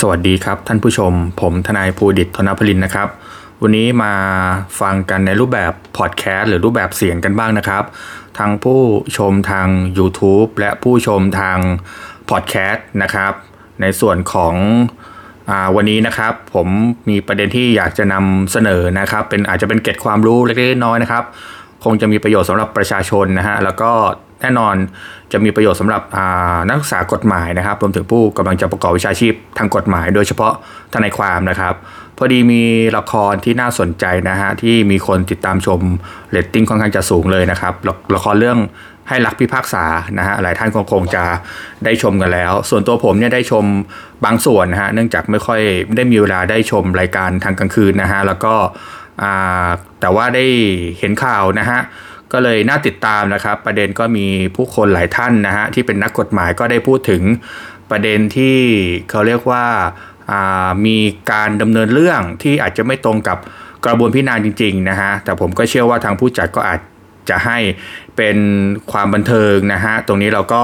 สวัสดีครับท่านผู้ชม ผมทนายภูดิตธนพลินนะครับ วันนี้มาฟังกันในรูปแบบพอดแคสต์หรือรูปแบบเสียงกันบ้างนะครับ ทั้งผู้ชมทาง YouTube และผู้ชมทางพอดแคสต์นะครับ ในส่วนของอวันนี้นะครับ ผมมีประเด็นที่อยากจะนำเสนอนะครับ เป็นอาจจะเป็นเก็ดความรู้เล็กๆน้อยๆนะครับ คงจะมีประโยชน์สำหรับประชาชนนะฮะแล้วก็ น่นอนจะมีประโยชน์สำหรับนักศึกษากฎหมายนะครับรวมถึงผู้กำลังจะประกอบวิชาชีพทางกฎหมาย โดยเฉพาะทนายความนะครับ พอดีมีละครที่น่าสนใจนะฮะที่มีคนติดตามชมเรตติ้งค่อนข้างจะสูงเลยนะครับละละครเรื่องให้รักพิพากษานะฮะหลายท่านคงคงจะได้ชมกันแล้ว ส่วนตัวผมเนี่ยได้ชมบางส่วนนะฮะเนื่องจากไม่ค่อยได้มีเวลาได้ชมรายการทางกลางคืนนะฮะแล้วก็แต่ว่าได้เห็นข่าวนะฮะ ก็เลยน่าติดตามนะครับ ประเด็นก็มีผู้คนหลายท่านนะฮะที่เป็นนักกฎหมายก็ได้พูดถึงประเด็นที่เขาเรียกว่ามีการดำเนินเรื่องที่อาจจะไม่ตรงกับกระบวนพิจารณาจริงๆนะฮะแต่ผมก็เชื่อว่าทางผู้จัดก็อาจจะให้เป็นความบันเทิงนะฮะตรงนี้เราก็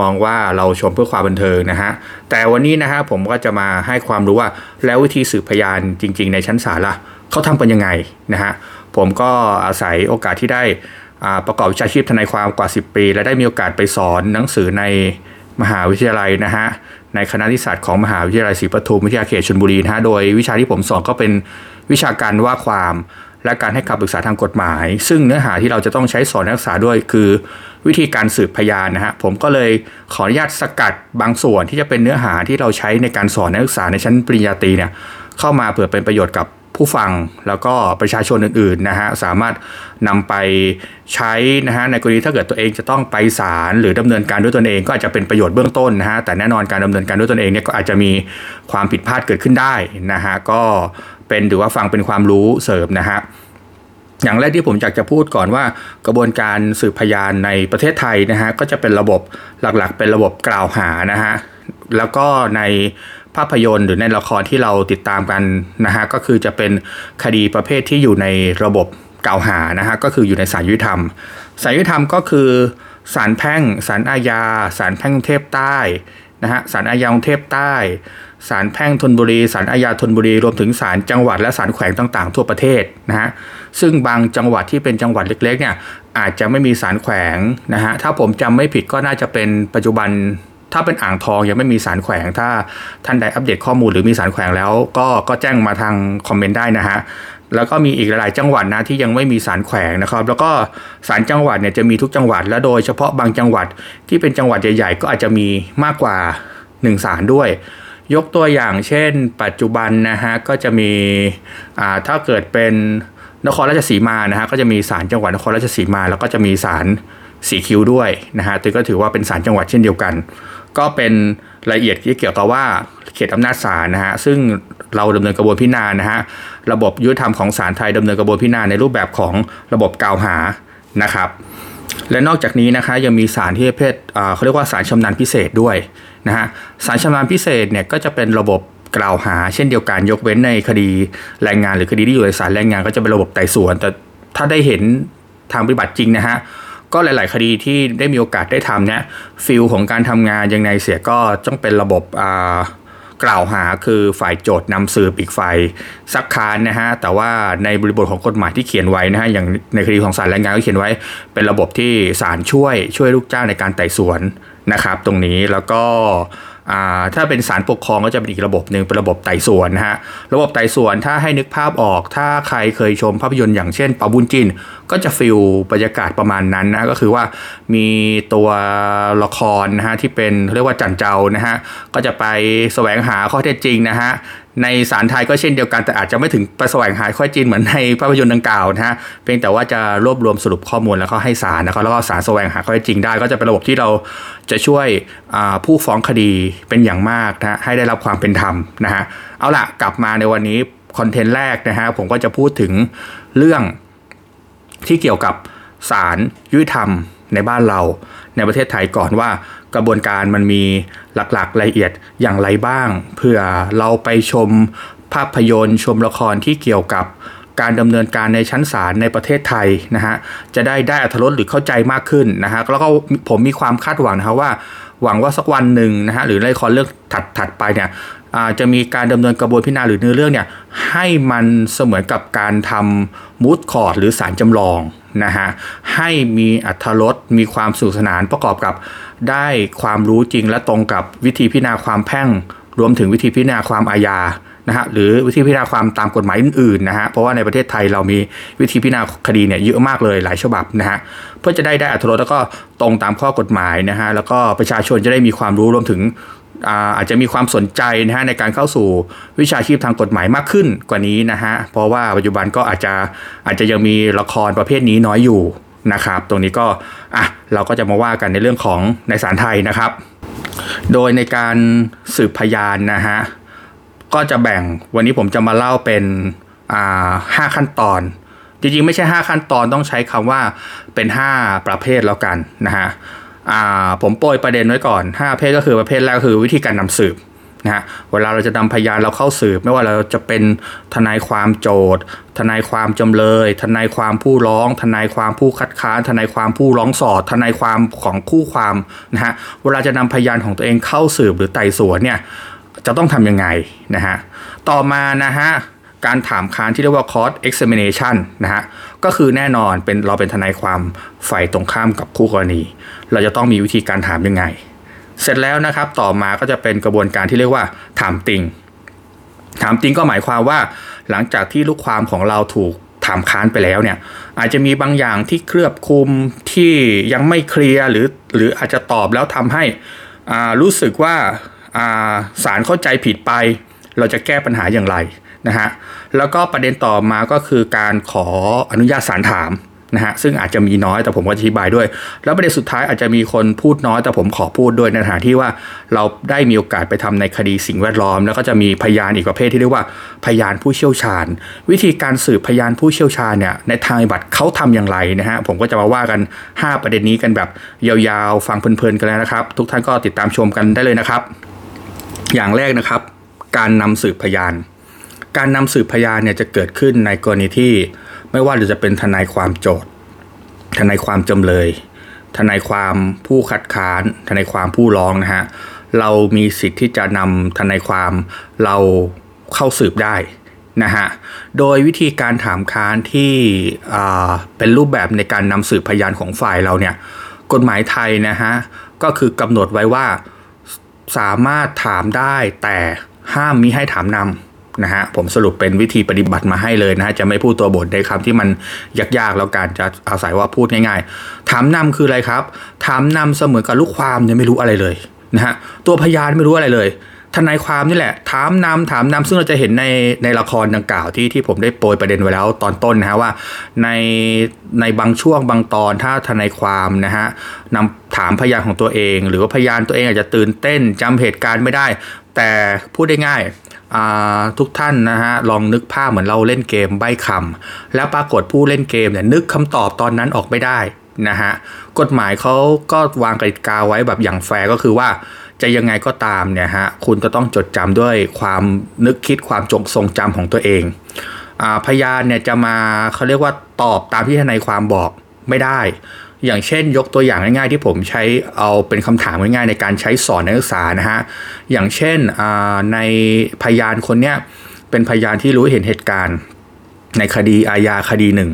มองว่าเราชมเพื่อความบันเทิงนะฮะแต่วันนี้นะฮะผมก็จะมาให้ความรู้ว่าแล้ววิธีสืบพยานจริง ๆ ในชั้นศาลล่ะเขาทำกันยังไงนะฮะ ผมก็อาศัยโอกาสที่ได้ประกอบวิชาชีพทนายความกว่า 10 ปี และได้มีโอกาสไปสอนหนังสือในมหาวิทยาลัยนะฮะในคณะนิสสัตของมหาวิทยาลัยศรีปทุมวิทยาเขตชลบุรีนะฮะโดยวิชาที่ผมสอนก็เป็นวิชาการว่าความและการให้คำปรึกษาทางกฎหมาย ซึ่งเนื้อหาที่เราจะต้องใช้สอนนักศึกษาด้วยคือวิธีการสืบพยานนะฮะผมก็เลยขออนุญาตสกัดบางส่วนที่จะเป็นเนื้อหาที่เราใช้ในการสอนนักศึกษาในชั้นปริญญาตรีเนี่ยเข้ามาเผื่อเป็นประโยชน์กับ ผู้ฟังแล้วก็ประชาชนอื่นๆนะฮะสามารถนำไปใช้นะฮะในกรณีถ้าเกิดตัวเองจะต้องไปศาลหรือดำเนินการด้วยตนเอง ก็อาจจะเป็นประโยชน์เบื้องต้นนะฮะแต่แน่นอนการดำเนินการด้วยตนเองเนี่ยก็อาจจะมีความผิดพลาดเกิดขึ้นได้นะฮะก็เป็นถือว่าฟังเป็นความรู้เสริมนะฮะอย่างแรกที่ผมอยากจะพูดก่อนว่ากระบวนการสืบพยานในประเทศไทยนะฮะก็จะเป็นระบบหลักๆ เป็นระบบกล่าวหานะฮะแล้วก็ใน ภาพยนตร์หรือในละครที่เราติดตามกันนะฮะก็คือจะเป็นคดีประเภทที่อยู่ในระบบกล่าวหานะฮะก็คืออยู่ในศาลยุติธรรมศาลยุติธรรมก็คือศาลแพ่งศาลอาญาศาลแพ่งกรุงเทพใต้นะฮะศาลอาญากรุงเทพใต้ศาลแพ่งธนบุรีศาลอาญาธนบุรีรวมถึงศาลจังหวัดและศาลแขวงต่างๆ ทั่วประเทศนะฮะซึ่งบางจังหวัดที่เป็นจังหวัดเล็กๆเนี่ยอาจจะไม่มีศาลแขวงนะฮะถ้าผมจำไม่ผิดก็น่าจะเป็นปัจจุบัน ถ้าเป็นอ่างทองยังไม่มีสารแขวง ถ้าท่านใดอัปเดตข้อมูลหรือมีสารแขวงแล้ว ก็ก็แจ้งมาทางคอมเมนต์ได้นะฮะแล้วก็มีอีกหลายจังหวัดนะที่ยังไม่มีสารแขวงนะครับ แล้วก็สารจังหวัดเนี่ยจะมีทุกจังหวัด และโดยเฉพาะบางจังหวัดที่เป็นจังหวัดใหญ่ๆ ก็อาจจะมีมากกว่า 1 สารด้วย ยกตัวอย่างเช่น ปัจจุบันนะฮะก็จะมีอ่าถ้าเกิดเป็นนครราชสีมานะฮะก็จะมีศาลจังหวัดนครราชสีมา แล้วก็จะมีศาลสีคิวด้วยนะฮะก็ถือว่าเป็นศาลจังหวัดเช่นเดียวกัน ก็เป็นรายละเอียดที่เกี่ยวกับว่าเขตอำนาจศาลนะฮะซึ่งเราดำเนินกระบวนพิจารณานะฮะระบบยุติธรรมของศาลไทยดำเนินกระบวนพิจารณาในรูปแบบของระบบกล่าวหานะครับ และนอกจากนี้นะคะยังมีศาลที่ประเภทเขาเรียกว่าศาลชำนาญพิเศษด้วยนะฮะศาลชำนาญพิเศษเนี่ยก็จะเป็นระบบกล่าวหา เช่นเดียวกันยกเว้นในคดีแรงงานหรือคดีที่อยู่ในศาลแรงงานก็จะเป็นระบบไต่สวน แต่ถ้าได้เห็นทางปฏิบัติจริงนะฮะ ก็หลาย ๆ คดีที่ได้มีโอกาสได้ทำเนี่ยฟิลของการทำงานยังไงเสียก็ต้องเป็นระบบกล่าวหาคือฝ่ายโจทย์นำสืบอีกฝ่ายซักค้านนะฮะแต่ว่าในบริบทของกฎหมายที่เขียนไว้นะฮะอย่างในคดีของศาลแรงงานก็เขียนไว้ เป็นระบบที่ศาลช่วยช่วยลูกจ้างในการไต่สวนนะครับ ตรงนี้แล้วก็ ถ้าเป็นศาลปกครองก็จะเป็นอีกระบบหนึ่งเป็นระบบไต่สวนนะฮะระบบไต่สวนถ้าให้นึกภาพออก ถ้าใครเคยชมภาพยนตร์อย่างเช่นปาบุญจิน ก็จะฟิลบรรยากาศประมาณนั้นนะก็คือว่ามีตัวละครนะฮะที่เป็นเรียกว่าจันเจ้านะฮะก็จะไปแสวงหาข้อเท็จจริงนะฮะ ในสารไทยก็เช่นเดียวกันแต่อาจจะไม่ถึงประสวงหายข้อจริงเหมือนในภาพยนตร์ดังกล่าวนะฮะเพียงแต่ว่าจะรวบรวมสรุปข้อมูลแล้วก็ให้สารนะครับแล้วก็สารแสวงหาข้อจริงได้ ก็จะเป็นระบบที่เราจะช่วยผู้ฟ้องคดีเป็นอย่างมากนะให้ได้รับความเป็นธรรมนะฮะเอาละกลับมาในวันนี้คอนเทนต์แรกนะฮะผมก็จะพูดถึงเรื่องที่เกี่ยวกับสารยุติธรรมในบ้านเราในประเทศไทยก่อนว่า กระบวนการมันมีหลักๆรายละเอียดอย่างไรบ้าง เพื่อเราไปชมภาพยนตร์ ชมละครที่เกี่ยวกับการดำเนินการในชั้นศาลในประเทศไทยนะฮะจะได้ได้อัธรสหรือเข้าใจมากขึ้นนะฮะแล้วก็ผมมีความคาดหวังนะครับว่า หวังว่าสักวันหนึ่งนะฮะหรือในละครเรื่องถัดถัดไปเนี่ยจะมีการดำเนินกระบวนพิจารณาหรือเนื้อเรื่องเนี่ยให้มันเสมือนกับการทำมูดคอร์ดหรือสารจำลองนะฮะให้มีอัธรสมีความสุขสนานประกอบกับ ได้ความรู้จริงและตรงกับวิธีพิจารณาความแพ่ง รวมถึงวิธีพิจารณาความอาญานะฮะหรือวิธีพิจารณาความตามกฎหมายอื่นๆนะฮะเพราะว่าในประเทศไทยเรามีวิธีพิจารณาคดีเนี่ยเยอะมากเลยหลายฉบับนะฮะเพื่อจะได้ได้อัตรสแล้วก็ตรงตามข้อกฎหมายนะฮะแล้วก็ประชาชนจะได้มีความรู้รวมถึงอาอาจจะมีความสนใจนะฮะในการเข้าสู่วิชาชีพทางกฎหมายมากขึ้นกว่านี้นะฮะเพราะว่าปัจจุบันก็อาจจะอาจจะยังมีละครประเภทนี้น้อยอยู่ นะครับ ตรงนี้ก็อะเราก็จะมาว่ากันในเรื่องของในศาลไทยนะครับ โดยในการสืบพยานนะฮะก็จะแบ่งวันนี้ผมจะมาเล่าเป็นอ่าห้าขั้นตอน จริงๆ ไม่ใช่ 5 ขั้นตอนต้องใช้คำว่าเป็น 5 ประเภทแล้วกันนะฮะผมโปรยประเด็นไว้ก่อน 5 ประเภทก็คือประเภทแรกก็คือวิธีการนำสืบ นะเวลาเราจะนำพยานเราเข้าสืบ ไม่ว่าเราจะเป็นทนายความโจทย์ทนายความจำเลย ทนายความผู้ร้อง ทนายความผู้คัดค้าน ทนายความผู้ร้องสอด ทนายความของคู่ความนะฮะเวลาจะนำพยานของตัวเองเข้าสืบหรือไต่สวนเนี่ยจะต้องทำยังไงนะฮะต่อมานะฮะการถามค้านที่เรียกว่า court examination นะฮะ ก็คือแน่นอนเป็นเราเป็นทนายความฝ่ายตรงข้ามกับคู่กรณี เราจะต้องมีวิธีการถามยังไง เสร็จแล้วนะครับ ต่อมาก็จะเป็นกระบวนการที่เรียกว่าถามติงถามจริงก็หมายความว่า หลังจากที่ลูกความของเราถูกถามค้านไปแล้วเนี่ย อาจจะมีบางอย่างที่เคลือบคลุมที่ยังไม่เคลียร์หรือหรืออาจจะตอบแล้วทำให้รู้สึกว่าอ่าสารเข้าใจผิดไป เราจะแก้ปัญหาอย่างไรนะฮะแล้วก็ประเด็นต่อมาก็คือการขออนุญาตสารถาม นะฮะซึ่งอาจจะมีน้อยแต่ผมก็อธิบายด้วย แล้วประเด็นสุดท้ายอาจจะมีคนพูดน้อยแต่ผมขอพูดด้วยในฐานะที่ว่าเราได้มีโอกาสไปทำในคดีสิ่งแวดล้อม แล้วก็จะมีพยานอีกประเภทที่เรียกว่าพยานผู้เชี่ยวชาญ วิธีการสืบพยานผู้เชี่ยวชาญเนี่ยในทางบัติเขาทำอย่างไรนะฮะผมก็จะมาว่ากัน 5 ประเด็นนี้กันแบบยาวๆฟังเพลินๆกันแล้วนะครับ ทุกท่านก็ติดตามชมกันได้เลยนะครับ อย่างแรกนะครับ การนำสืบพยาน การนำสืบพยานเนี่ยจะเกิดขึ้นในกรณีที่ ไม่ว่าจะเป็นทนายความโจทย์ ทนายความจำเลย ทนายความผู้คัดค้าน ทนายความผู้ร้องนะฮะ เรามีสิทธิ์ที่จะนำทนายความเราเข้าสืบได้นะฮะ โดยวิธีการถามค้านที่เป็นรูปแบบในการนำสืบพยานของฝ่ายเราเนี่ย กฎหมายไทยนะฮะ ก็คือกำหนดไว้ว่าสามารถถามได้แต่ห้ามมิให้ถามนำ นะฮะผมสรุปเป็นวิธีปฏิบัติมาให้เลยนะฮะจะไม่พูดตัวบทในคำที่มันยากๆแล้วกันจะอาศัยว่าพูดง่ายๆ ถามนำคืออะไรครับถามนำเสมือนกับลูกความเนี่ยไม่รู้อะไรเลยนะฮะตัวพยานไม่รู้อะไรเลยทนายความนี่แหละถามนำถามนำซึ่งเราจะเห็นในในละครดังกล่าวที่ที่ผมได้โปรยประเด็นไว้แล้วตอนต้นนะฮะว่าในในบางช่วงบางตอนถ้าทนายความนะฮะนำถามพยานของตัวเอง หรือว่าพยานตัวเองอาจจะตื่นเต้นจำเหตุการณ์ไม่ได้ แต่พูดได้ง่ายาทุกท่านนะฮะลองนึกภาพเหมือนเราเล่นเกมใบคำแล้วปรากฏผู้เล่นเกมเนี่ยนึกคำตอบตอนนั้นออกไม่ได้นะฮะกฎหมายเขาก็วางกติกาไว้แบบอย่างแฟร์ก็คือว่าจะยังไงก็ตามเนี่ยฮะคุณจะต้องจดจำด้วยความนึกคิดความจงทรงจำของตัวเองอพยานเนี่ยจะมาเขาเรียกว่าตอบตามที่ทนายความบอกไม่ได้ อย่างเช่นยกตัวอย่างง่ายๆที่ผมใช้เอาเป็นคำถามง่ายๆในการใช้สอนนักศึกษานะฮะอย่างเช่นในพยานคนเนี้ยเป็นพยานที่รู้เห็นเหตุการณ์ ในคดีอาญาคดีหนึ่ง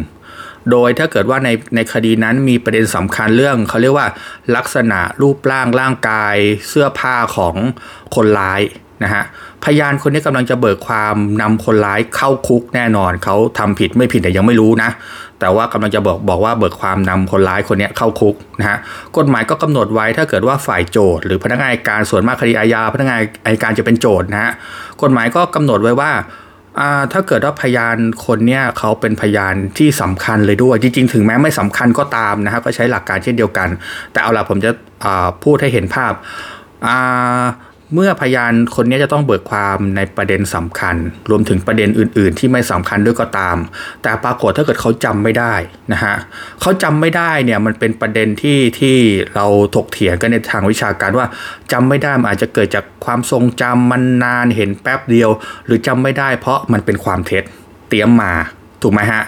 โดยถ้าเกิดว่าในในคดีนั้นมีประเด็นสำคัญเรื่องเขาเรียกว่าลักษณะรูปร่างร่างกายเสื้อผ้าของคนร้ายนะฮะพยานคนนี้กำลังจะเบิกความนำคนร้ายเข้าคุกแน่นอน เขาทำผิดไม่ผิดแต่ยังไม่รู้นะ แต่ว่ากำลังจะบอกบอกว่าเบิกความนำคนร้ายคนนี้เข้าคุกนะฮะกฎหมายก็กำหนดไว้ถ้าเกิดว่าฝ่ายโจทย์หรือพนักงานอัยการส่วนมากคดีอาญาพนักงานอัยการจะเป็นโจทย์นะฮะกฎหมายก็กำหนดไว้ว่าถ้าเกิดว่าพยานคนเนี้ยเขาเป็นพยานที่สำคัญเลยด้วย จริง ๆ ถึงแม้ไม่สำคัญก็ตามนะครับก็ใช้หลักการเช่นเดียวกัน แต่เอาล่ะผมจะพูดให้เห็นภาพ เมื่อพยานคนนี้จะต้องเบิกความในประเด็นสำคัญ รวมถึงประเด็นอื่น ๆ ที่ไม่สำคัญด้วยก็ตาม แต่ปรากฏถ้าเกิดเขาจำไม่ได้นะฮะเขาจำไม่ได้เนี่ยมันเป็นประเด็นที่ที่เราถกเถียงกันในทางวิชาการว่าจำไม่ได้มันอาจจะเกิดจากความทรงจำมันนานเห็นแป๊บเดียว หรือจำไม่ได้ เพราะมันเป็นความเท็จเตรียมมาถูกไหมฮะ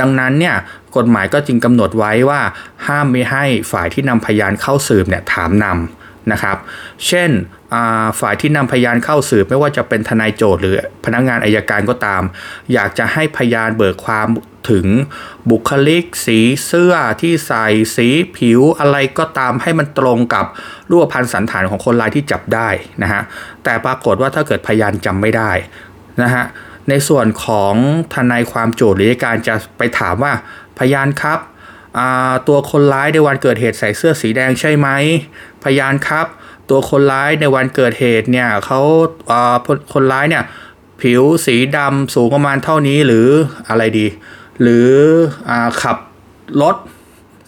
ดังนั้นเนี่ยกฎหมายก็จึงกำหนดไว้ว่า ห้ามไม่ให้ฝ่ายที่นำพยานเข้าสืบเนี่ยถามนำนะครับ เช่น ฝ่ายที่นำพยานเข้าสืบไม่ว่าจะเป็นทนายโจทย์หรือพนักงงานอายการก็ตาม อยากจะให้พยานเบิกความถึงบุคลิก สีเสื้อที่ใส่สีผิวอะไรก็ตามให้มันตรงกับรูปพันธ์สันฐานของคนร้ายที่จับได้นะฮะแต่ปรากฏว่าถ้าเกิดพยานจำไม่ได้นะฮะในส่วนของทนายความโจทย์หรือการจะไปถามว่าพยานครับตัวคนร้ายในวันเกิดเหตุใส่เสื้อสีแดงใช่ไหมพยานครับ ตัวคนร้ายในวันเกิดเหตุเนี่ยเขาคนร้ายเนี่ยผิวสีดำสูงประมาณเท่านี้หรืออะไรดี หรืออขับรถ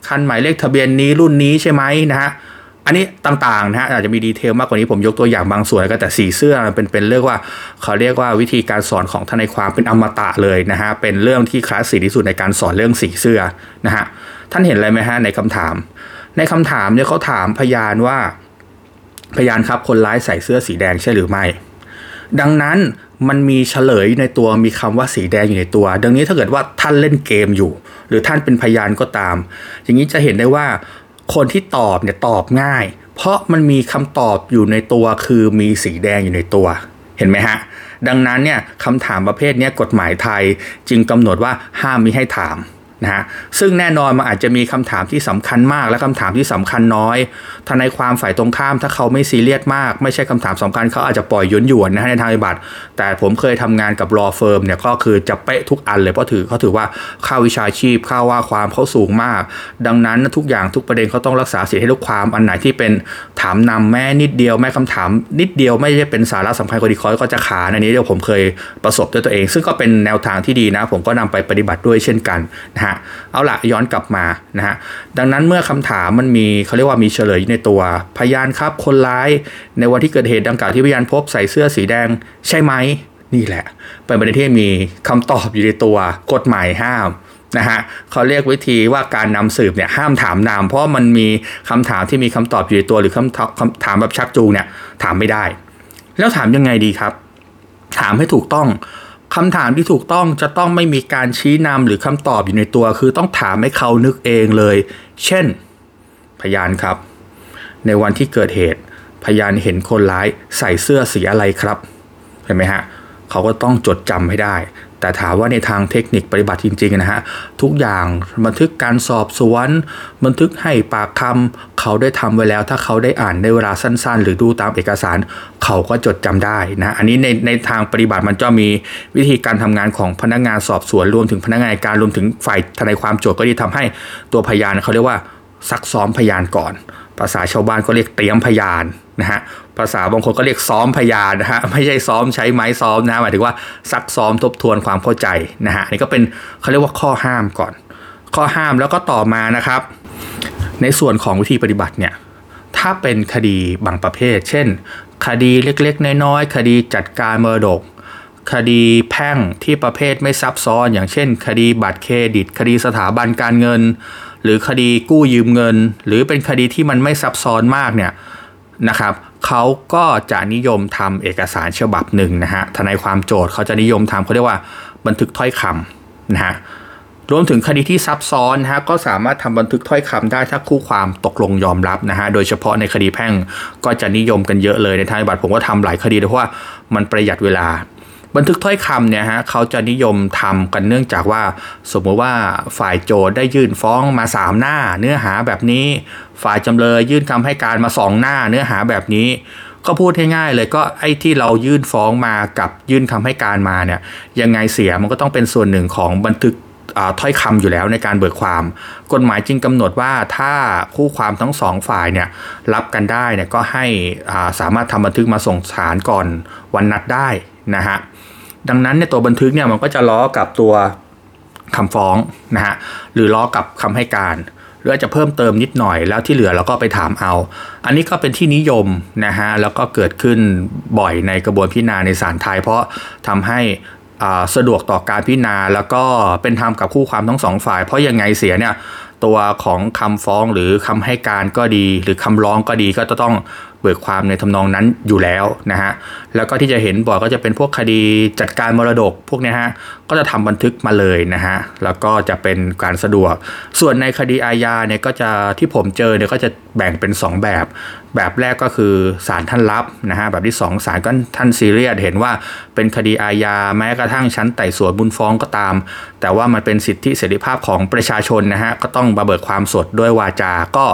คันหมายเลขทะเบียนนี้รุ่นนี้ใช่ไหมนะฮะอันนี้ต่างๆนะฮะอาจจะมีดีเทลมากกว่านี้ผมยกตัวอย่างบางส่วนก็แต่สีเสื้อเป็นเป็นเรียกว่าเขาเรียกว่าวิธีการสอนของทนายความเป็นอมตะเลยนะฮะเป็นเรื่องที่คลาสสิกที่สุดในการสอนเรื่องสีเสื้อนะฮะท่านเห็นอะไรไหมฮะในคำถาม ในคำถามเนี่ยเขาถามพยานว่า พยานครับคนร้ายใส่เสื้อสีแดงใช่หรือไม่ ดังนั้นมันมีเฉลยในตัวมีคำว่าสีแดงอยู่ในตัว ดังนี้ถ้าเกิดว่าท่านเล่นเกมอยู่ หรือท่านเป็นพยานก็ตาม อย่างนี้จะเห็นได้ว่าคนที่ตอบเนี่ยตอบง่าย เพราะมันมีคำตอบอยู่ในตัวคือมีสีแดงอยู่ในตัว เห็นไหมฮะ ดังนั้นเนี่ยคำถามประเภทนี้กฎหมายไทยจึงกำหนดว่าห้ามมิให้ถาม นะฮะซึ่งแน่นอนมันอาจจะมีคำถามที่สำคัญมาก และคำถามที่สำคัญน้อยทนายความฝ่ายตรงข้าม ถ้าเขาไม่ซีเรียสมาก ไม่ใช่คำถามสำคัญเขาอาจจะปล่อยยุนหยวนนะในทางปฏิบัติ แต่ผมเคยทำงานกับ law firm เนี่ยก็คือจะเป๊ะทุกอันเลยเพราะถือเขาถือว่าค่าวิชาชีพค่าว่าความเขาสูงมาก ดังนั้นทุกอย่างทุกประเด็นเขาต้องรักษาสิทธิให้ลูกความอันไหนที่เป็นถามนำแม้นิดเดียวแม้คำถามนิดเดียวไม่ใช่เป็นสาระสำคัญแก่คดีเขาก็จะค้านอันนี้เดี๋ยวผมเคยประสบด้วยตัวเอง ซึ่งก็เป็นแนวทางที่ดีนะ ผมก็นำไปปฏิบัติด้วยเช่นกันนะฮะเอาละย้อนกลับมานะฮะดังนั้นเมื่อคำถามมันมีเขาเรียกว่ามีเฉลยในตัว พยานครับคนร้ายในวันที่เกิดเหตุดังกล่าวที่พยานพบใส่เสื้อสีแดงใช่ไหมนี่แหละเป็นประเด็นที่มีคำตอบอยู่ในตัวกฎหมายห้ามนะฮะเขาเรียกวิธีว่าการนำสืบเนี่ยห้ามถามนาม เพราะมันมีคำถามที่มีคำตอบอยู่ในตัวหรือคำคำถามแบบชักจูงเนี่ยถามไม่ได้ แล้วถามยังไงดีครับ ถามให้ถูกต้อง คำถามที่ถูกต้องจะต้องไม่มีการชี้นำหรือคำตอบอยู่ในตัว คือต้องถามให้เขานึกเองเลย เช่น พยานครับ ในวันที่เกิดเหตุ พยานเห็นคนร้ายใส่เสื้อสีอะไรครับ เห็นไหมฮะ เขาก็ต้องจดจำให้ได้ แต่ถามว่าในทางเทคนิคปฏิบัติจริงๆนะฮะทุกอย่างบันทึกการสอบสวนบันทึกให้ปากคำเขาได้ทำไว้แล้ว ถ้าเขาได้อ่านในเวลาสั้น ๆ หรือดูตามเอกสาร เขาก็จดจำได้นะอันนี้ในในทางปฏิบัติมันจะมีวิธีการทำงานของพนักงานสอบสวนรวมถึงพนักงานการรวมถึงฝ่ายทนายความโจทย์ก็ที่ทำให้ตัวพยานเขาเรียกว่าซักซ้อมพยานก่อน ภาษาชาวบ้านก็เรียกเตรียมพยาน นะฮะภาษาบางคนก็เรียกซ้อมพยานนะฮะไม่ใช่ซ้อมใช้ไม้ซ้อมนะหมายถึงว่าซักซ้อมทบทวนความเข้าใจนะฮะนี่ก็เป็นเขาเรียกว่าข้อห้ามก่อน ข้อห้ามแล้วก็ต่อมานะครับ ในส่วนของวิธีปฏิบัติเนี่ยถ้าเป็นคดีบางประเภท เช่น คดีเล็กๆ น้อยๆ คดีจัดการมรดก คดีแพ่งที่ประเภทไม่ซับซ้อน อย่างเช่น คดีบัตรเครดิต คดีสถาบันการเงิน หรือคดีกู้ยืมเงิน หรือเป็นคดีที่มันไม่ซับซ้อนมากเนี่ย นะครับเขาก็จะนิยมทำเอกสารฉบับหนึ่งนะฮะทนายความโจทย์เขาจะนิยมทำเขาเรียกว่าบันทึกถ้อยคำนะฮะรวมถึงคดีที่ซับซ้อนนะฮะก็สามารถทำบันทึกถ้อยคำได้ถ้าคู่ความตกลงยอมรับนะฮะโดยเฉพาะในคดีแพ่งก็จะนิยมกันเยอะเลยในทางบัตรผมก็ทำหลายคดีเพราะว่ามันประหยัดเวลา บันทึกถ้อยคำเนี่ยฮะเขาจะนิยมทำกันเนื่องจากว่า สมมติว่าฝ่ายโจทย์ได้ยื่นฟ้องมา 3 หน้า เนื้อหาแบบนี้ ฝ่ายจำเลยยื่นคำให้การมา 2 หน้า เนื้อหาแบบนี้ ก็พูดง่ายๆเลยก็ไอ้ที่เรายื่นฟ้องมากับยื่นคำให้การมาเนี่ยยังไงเสียมันก็ต้องเป็นส่วนหนึ่งของบันทึก ถ้อยคำอยู่แล้วในการเบิกความ กฎหมายจึงกำหนดว่าถ้าคู่ความทั้งสองฝ่ายเนี่ยรับกันได้เนี่ยก็ให้สามารถทำบันทึกมาส่งศาลก่อนวันนัดได้นะฮะดังนั้นในตัวบันทึกเนี่ยมันก็จะล้อกับตัวคำฟ้องนะฮะหรือล้อกับคำให้การหรือจะเพิ่มเติมนิดหน่อยแล้วที่เหลือเราก็ไปถามเอา อันนี้ก็เป็นที่นิยมนะฮะแล้วก็เกิดขึ้นบ่อยในกระบวนพิจารณาในศาลไทย เพราะทำให้ สะดวกต่อการพิจารณา แล้วก็เป็นธรรมกับคู่ความทั้งสองฝ่าย เพราะยังไงเสียเนี่ยตัวของคำฟ้องหรือคำให้การก็ดี หรือคำร้องก็ดีก็จะต้อง เบิกความในทำนองนั้นอยู่แล้วนะฮะแล้วก็ที่จะเห็นบ่อยก็จะเป็นพวกคดีจัดการมรดกพวกนี้ฮะก็จะทำบันทึกมาเลยนะฮะแล้วก็จะเป็นการสะดวก ส่วนในคดีอาญาเนี่ยก็จะที่ผมเจอเนี่ยก็จะแบ่งเป็น 2 แบบ แบบแรกก็คือศาลท่านรับนะฮะแบบที่ 2ศาลก็ท่านซีเรียสเห็นว่าเป็นคดีอาญาแม้กระทั่งชั้นไต่สวนบุญฟ้องก็ตาม แต่ว่ามันเป็นสิทธิเสรีภาพของประชาชนนะฮะก็ต้องมาเบิกความสดด้วยวาจาก็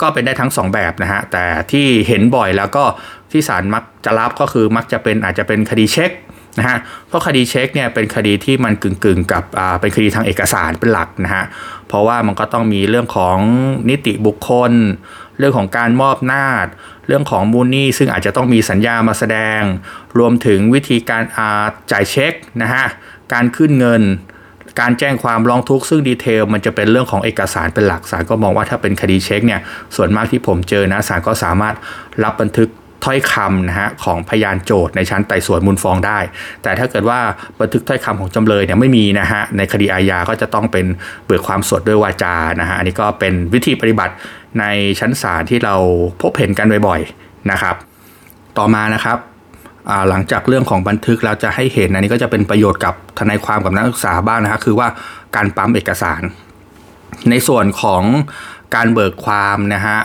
ก็เป็นได้ทั้ง 2 แบบนะฮะ แต่ที่เห็นบ่อยแล้วก็ที่ศาลมักจะรับก็คือมักจะเป็นอาจจะเป็นคดีเช็คนะฮะ เพราะคดีเช็คเนี่ยเป็นคดีที่มันกึ่งๆกับอ่าเป็นคดีทางเอกสารเป็นหลักนะฮะ เพราะว่ามันก็ต้องมีเรื่องของนิติบุคคล เรื่องของการมอบนาจเรื่องของมูลนี่ซึ่งอาจจะต้องมีสัญญามาแสดง รวมถึงวิธีการาจ่ายเช็คนะฮะ การขึ้นเงิน การแจ้งความร้องทุกข์ซึ่งดีเทลมันจะเป็นเรื่องของเอกสารเป็นหลักศาลก็มองว่าถ้าเป็นคดีเช็คเนี่ยส่วนมากที่ผมเจอนะศาลก็สามารถรับบันทึกถ้อยคำนะฮะของพยานโจทย์ในชั้นไต่สวนมูลฟ้องได้ แต่ถ้าเกิดว่าบันทึกถ้อยคำของจำเลยเนี่ยไม่มีนะฮะในคดีอาญาก็จะต้องเป็นเบิกความสดด้วยวาจานะฮะอันนี้ก็เป็นวิธีปฏิบัติในชั้นศาลที่เราพบเห็นกันบ่อยๆนะครับ ต่อมานะครับ หลังจากเรื่องของบันทึกเราจะให้เห็นอันนี้ก็จะเป็นประโยชน์กับทนายความกับนักศึกษาบ้างนะฮะคือว่าการปั๊มเอกสาร ในส่วนของการเบิกความนะฮะ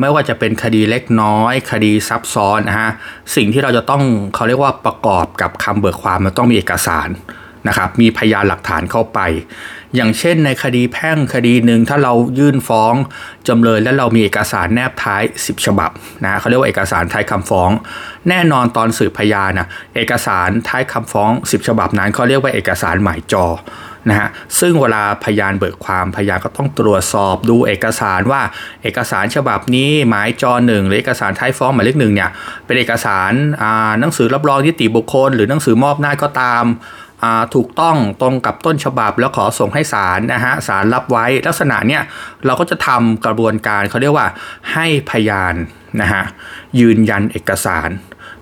ไม่ว่าจะเป็นคดีเล็กน้อย คดีซับซ้อนนะฮะสิ่งที่เราจะต้องเขาเรียกว่าประกอบกับคำเบิกความมันต้องมีเอกสารนะครับมีพยานหลักฐานเข้าไป อย่างเช่นในคดีแพ่งคดีหนึ่งถ้าเรายื่นฟ้องจำเลยและเรามีเอกสารแนบท้าย 10 ฉบับนะเขาเรียกว่าเอกสารท้ายคำฟ้อง แน่นอนตอนสืบพยานนะเอกสารท้ายคำฟ้อง 10 ฉบับนั้นเขาเรียกว่าเอกสารหมายจอนะฮะซึ่งเวลาพยานเบิกความพยานก็ต้องตรวจสอบดูเอกสารว่าเอกสารฉบับนี้หมายจอหนึ่งหรือเอกสารท้ายฟ้องหมายเลขหนึ่งเนี่ยเป็นเอกสารหนังสือรับรองนิติบุคคล หรือหนังสือมอบหน้าก็ตาม ถูกต้องตรงกับต้นฉบับแล้วขอส่งให้ศาลนะฮะศาลรับไว้ลักษณะเนี้ยเราก็จะทำกระบวนการเขาเรียกว่าให้พยานนะฮะยืนยันเอกสาร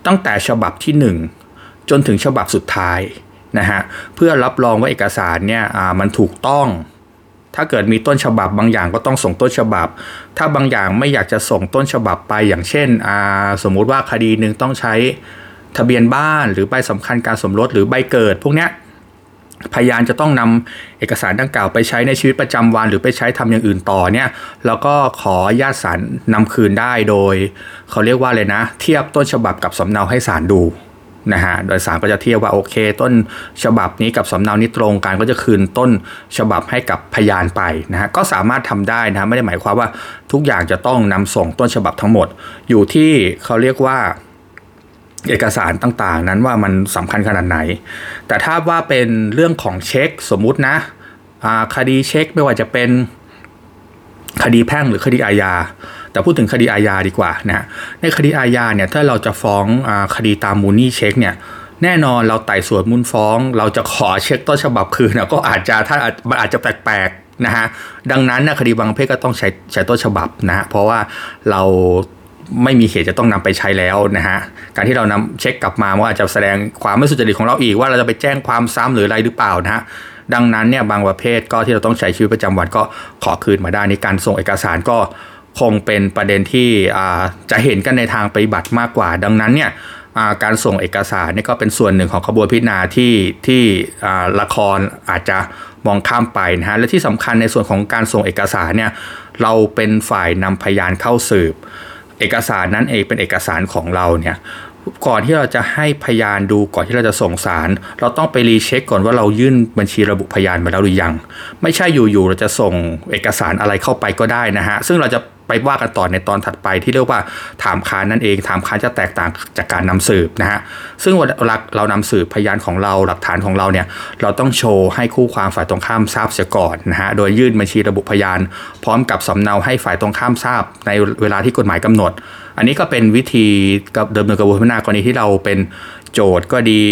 ตั้งแต่ฉบับที่ 1 จนถึงฉบับสุดท้ายนะฮะเพื่อรับรองว่าเอกสารเนี่ยมันถูกต้อง ถ้าเกิดมีต้นฉบับบางอย่างก็ต้องส่งต้นฉบับ ถ้าบางอย่างไม่อยากจะส่งต้นฉบับไปอย่างเช่นสมมุติว่าคดีหนึ่งต้องใช้ ทะเบียนบ้านหรือใบสำคัญการสมรสหรือใบเกิด พวกนี้พยานจะต้องนำเอกสารดังกล่าวไปใช้ในชีวิตประจำวัน หรือไปใช้ทำอย่างอื่นต่อเนี่ยแล้วก็ขอญาติสารนำคืนได้โดย เขาเรียกว่าเลยนะ เทียบต้นฉบับกับสำเนาให้ศาลดูนะฮะโดยสารก็จะเทียบว่าโอเค ต้นฉบับนี้กับสำเนานี้ตรงกันก็จะคืนต้นฉบับให้กับพยานไปนะฮะก็สามารถทำได้นะไม่ได้หมายความว่าทุกอย่างจะต้องนำส่งต้นฉบับทั้งหมด อยู่ที่เขาเรียกว่า เอกสารต่างๆ นั้นว่ามันสำคัญขนาดไหน แต่ถ้าว่าเป็นเรื่องของเช็คสมมุตินะคดีเช็คไม่ว่าจะเป็นคดีแพ่งหรือคดีอาญา แต่พูดถึงคดีอาญาดีกว่านะในคดีอาญาเนี่ยถ้าเราจะฟ้องอคดีตามมูลนี่เช็คเนี่ยแน่นอนเราไต่สวนมูลฟ้อง เราจะขอเช็คต้นฉบับคืนนะก็อาจจะถ้ามันอาจจะแปลกๆนะฮะดังนั้นนะคดีบางเพศก็ต้องใช้ใช้ต้นฉบับนะเพราะว่าเราไม่มีเหตุจะต้องนำไปใช้แล้วนะฮะ การที่เรานำเช็คกลับมาว่าจะแสดงความไม่สุจริตของเราอีกว่าเราจะไปแจ้งความซ้ำหรืออะไรหรือเปล่านะฮะดังนั้นเนี่ยบางประเภทก็ที่เราต้องใช้ชีวิตประจำวันก็ขอคืนมาได้ในการส่งเอกสารก็คงเป็นประเด็นที่จะเห็นกันในทางปฏิบัติมากกว่า ดังนั้นเนี่ยการส่งเอกสารนี่ก็เป็นส่วนหนึ่งของขบวนพิจารณาที่ที่ละครอาจจะมองข้ามไปนะฮะและที่สำคัญในส่วนของการส่งเอกสารเนี่ยเราเป็นฝ่ายนำพยานเข้าสืบ เอกสารนั้นเองเป็นเอกสารของเราเนี่ย ก่อนที่เราจะให้พยานดูก่อนที่เราจะส่งสาร เราต้องไปรีเช็คก่อนว่าเรายื่นบัญชีระบุพยานมาแล้วหรือยัง ไม่ใช่อยู่ๆเราจะส่งเอกสารอะไรเข้าไปก็ได้นะฮะ ซึ่งเราจะไปว่ากันต่อในตอนถัดไปที่เรียกว่าถามค้านนั่นเอง ถามค้านจะแตกต่างจากการนำสืบนะฮะ ซึ่งเวลาเรานำสืบพยานของเราหลักฐานของเราเนี่ยเราต้องโชว์ให้คู่ความฝ่ายตรงข้ามทราบเสียก่อนนะฮะ โดยยื่นบัญชีระบุพยาน พร้อมกับสำเนาให้ฝ่ายตรงข้ามทราบในเวลาที่กฎหมายกำหนด อันนี้ก็เป็นวิธีกับเดิมเนินกระบวนการกรณีที่เราเป็นโจทย์ก็ดี